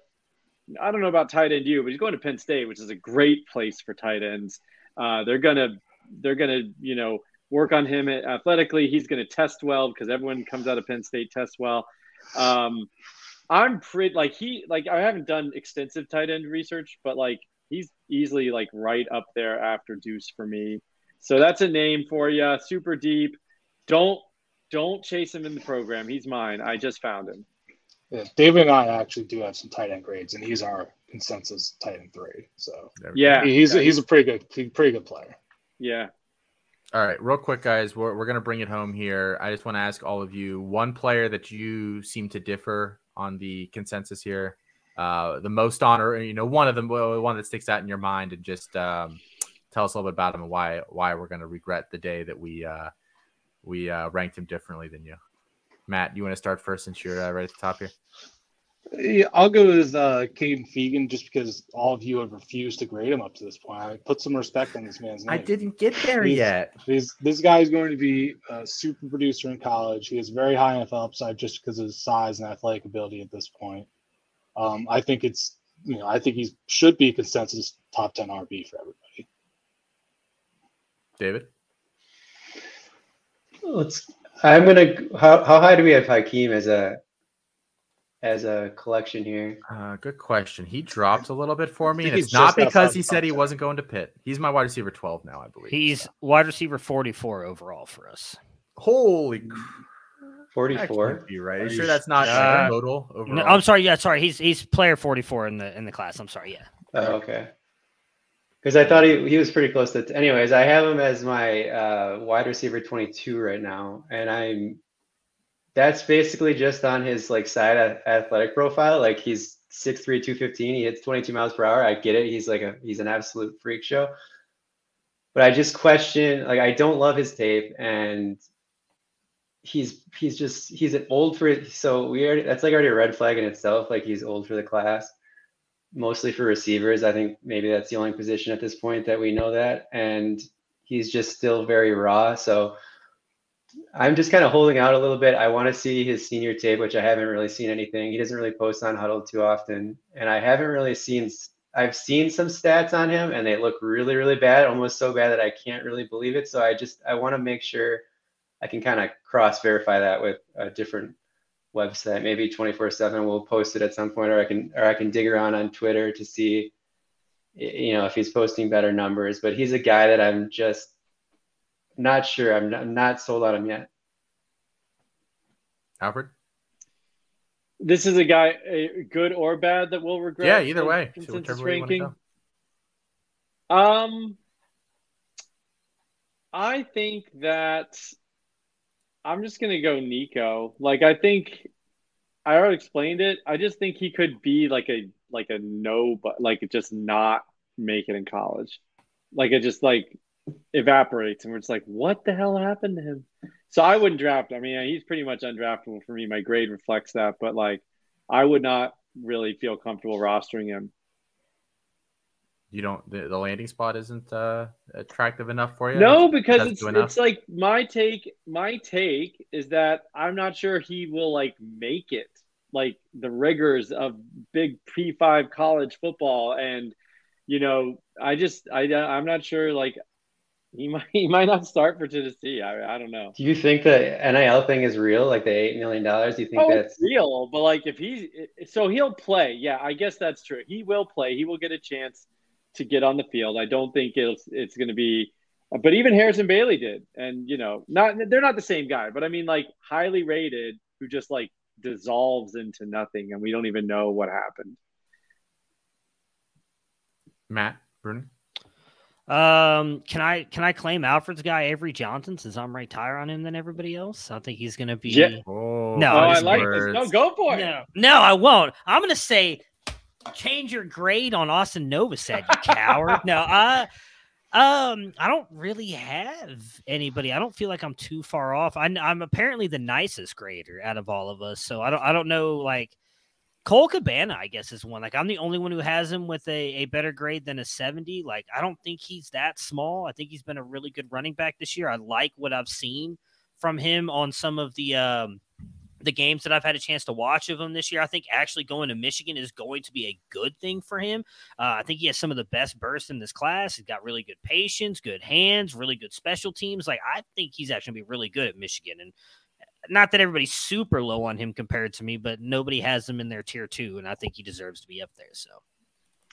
I don't know about tight end you, but he's going to Penn State, which is a great place for tight ends. Uh, they're gonna they're gonna you know work on him athletically. He's gonna test well because everyone comes out of Penn State tests well. Um, I'm pretty like he like I haven't done extensive tight end research, but like he's easily like right up there after Deuce for me. So that's a name for you. Super deep. Don't don't chase him in the program. He's mine. I just found him. Yeah, David and I actually do have some tight end grades, and he's our consensus tight end three. So yeah, he's yeah. he's a pretty good pretty good player. Yeah. All right, real quick, guys. We're, we're going to bring it home here. I just want to ask all of you one player that you seem to differ on the consensus here uh, the most honor, you know, one of them, one that sticks out in your mind, and just um, tell us a little bit about him and why why we're going to regret the day that we uh, we uh, ranked him differently than you. Matt, you want to start first since you're uh, right at the top here? Yeah, I'll go with uh, Kaden Feagin just because all of you have refused to grade him up to this point. I put some respect on this man's name. I didn't get there he's, yet. He's, this guy is going to be a super producer in college. He has very high NFL upside just because of his size and athletic ability at this point. Um, I think it's you know I think he should be consensus top ten RB for everybody. David, let's. I'm gonna. How how high do we have Hykeem as a as a collection here? Uh, good question. He dropped a little bit for me, and it's not because he said he wasn't going to Pitt. He's my wide receiver 12 now, I believe. He's so. wide receiver 44 overall for us. Holy 44. Be right. Are you sure that's not uh, total overall? No, I'm sorry. Yeah, sorry. He's he's player 44 in the in the class. I'm sorry. Yeah. Oh, okay. Because I thought he, he was pretty close to. Anyways, I have him as my uh, wide receiver 22 right now, and I'm That's basically just on his like side athletic profile. Like he's 6'3", 215. He hits 22 miles per hour. I get it. He's like a he's an absolute freak show. But I just question like I don't love his tape and he's he's just he's an old for so we already that's like already a red flag in itself. Like he's old for the class. Mostly for receivers. I think maybe that's the only position at this point that we know that. And he's just still very raw. So I'm just kind of holding out a little bit. I want to see his senior tape, which I haven't really seen anything. He doesn't really post on Huddle too often, and I haven't really seen. I've seen some stats on him, and they look really, really bad, almost so bad that I can't really believe it. So I just I want to make sure I can kind of cross verify that with a different website. Maybe 24/7 will post it at some point, or I can or I can dig around on Twitter to see, you know, if he's posting better numbers. But he's a guy that I'm just not sure. I'm not, I'm not sold on him yet. Alfred? This is a guy, a good or bad, that will regret. Yeah, either way. Consensus ranking. Um, I think that I'm just gonna go Nico. Like, I think I already explained it. I just think he could be like a like a no, but like just not make it in college. Like it just like evaporates and we're just like, what the hell happened to him? So I wouldn't draft. I mean, he's pretty much undraftable for me. My grade reflects that, but like, I would not really feel comfortable rostering him. You don't. The, the landing spot isn't uh, attractive enough for you. No, because it's it's like my take. My take is that I'm not sure he will like make it. Like the rigors of big P5 college football and you know, I just I I'm not sure like he might he might not start for Tennessee. I I don't know. Do you think the NIL thing is real? Like the eight million dollars? You think oh, that's real? But like if he's so he'll play. Yeah, I guess that's true. He will play. He will get a chance to get on the field. I don't think it's it's going to be. But even Harrison Bailey did, and you know, not they're not the same guy. But I mean, like highly rated, who just like dissolves into nothing, and we don't even know what happened. Matt Bruning. Um, can I can I claim Alfred's guy Avery Johnson since I'm right higher on him than everybody else? I think he's gonna be. Yeah. Oh, no, oh, I like words. this. No, go for it. No, no, I won't. I'm gonna say change your grade on Austin Novosad, you coward. no, I um I don't really have anybody. I don't feel like I'm too far off. I, I'm apparently the nicest grader out of all of us, so I don't I don't know like Cole Cabana, I guess, is one. Like, I'm the only one who has him with a, a better grade than a 70. Like, I don't think he's that small. I think he's been a really good running back this year. I like what I've seen from him on some of the um, the games that I've had a chance to watch of him this year. I think actually going to Michigan is going to be a good thing for him. Uh, I think he has some of the best bursts in this class. He's got really good patience, good hands, really good special teams. Like, I think he's actually going to be really good at Michigan. And not that everybody's super low on him compared to me, but nobody has him in their tier two, and I think he deserves to be up there. So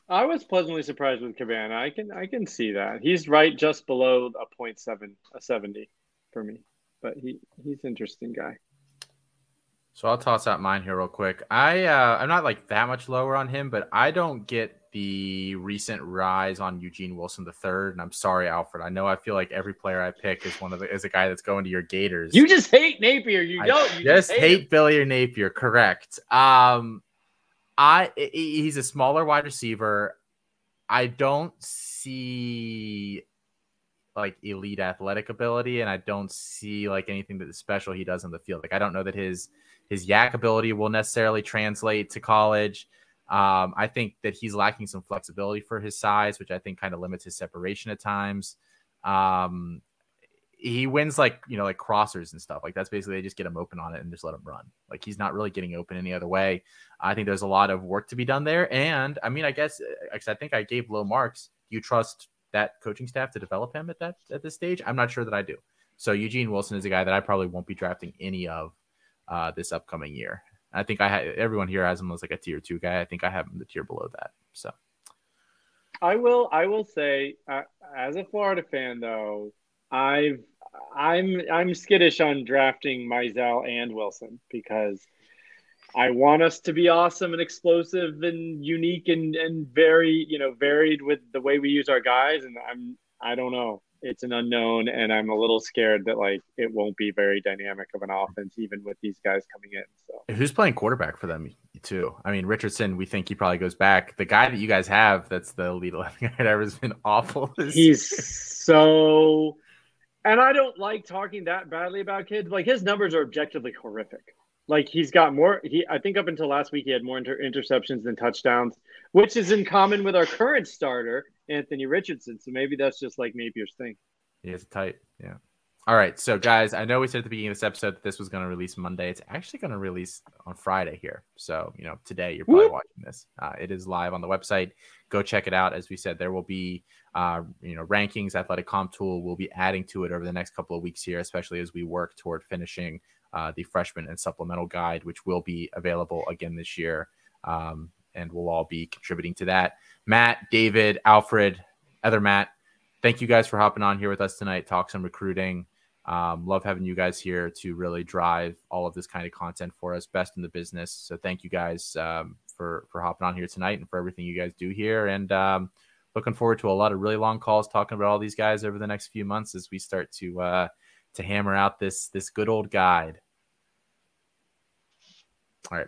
I was pleasantly surprised with Cabana. I can I can see that he's right just below a point seven, a seventy for me, but he he's interesting guy. So I'll toss out mine here real quick. I uh, I'm not like that much lower on him, but I don't get the recent rise on Eugene Wilson the third. And I'm sorry, Alfred. I know I feel like every player I pick is one of the is a guy that's going to your Gators. You just hate Napier. You I don't. You just, just hate, hate Billy or Napier. Correct. Um, I he's a smaller wide receiver. I don't see like elite athletic ability, and I don't see like anything that is special he does on the field. Like I don't know that his his yak ability will necessarily translate to college. Um, I think that he's lacking some flexibility for his size, which I think kind of limits his separation at times. Um, he wins like you know like crossers and stuff. Like that's basically they just get him open on it and just let him run. Like he's not really getting open any other way. I think there's a lot of work to be done there. And i mean i guess i think i gave low marks. Do you trust that coaching staff to develop him at that at this stage? I'm not sure that i do. So eugene wilson is a guy that i probably won't be drafting any of uh, this upcoming year I think I had everyone here has him as like a tier two guy. I think I have him the tier below that. So I will I will say uh, as a Florida fan though, I've I'm I'm skittish on drafting Mizell and Wilson because I want us to be awesome and explosive and unique and and very you know varied with the way we use our guys and I'm I don't know it's an unknown, and I'm a little scared that like it won't be very dynamic of an offense, even with these guys coming in. So Who's playing quarterback for them too? I mean, Richardson. We think he probably goes back. The guy that you guys have, that's the Elite Eleven guy ever, has been awful. He's so, and I don't like talking that badly about kids. Like his numbers are objectively horrific. Like he's got more. He I think up until last week he had more inter- interceptions than touchdowns, which is in common with our current starter Anthony Richardson. So maybe that's just like Napier's thing. He is tight. Yeah. All right. So guys, I know we said at the beginning of this episode that this was going to release Monday. It's actually going to release on Friday here. So you know today you're probably watching this. Uh, it is live on the website. Go check it out. As we said, there will be uh, you know rankings. Athletic Comp Tool will be adding to it over the next couple of weeks here, especially as we work toward finishing uh, the freshman and supplemental guide, which will be available again this year. Um, and we'll all be contributing to that. Matt, David, Alfred, other Matt, thank you guys for hopping on here with us tonight, talk some recruiting. Um, love having you guys here to really drive all of this kind of content for us, best in the business. So thank you guys um, for for hopping on here tonight and for everything you guys do here. And um, looking forward to a lot of really long calls talking about all these guys over the next few months as we start to uh, to hammer out this this good old guide. All right.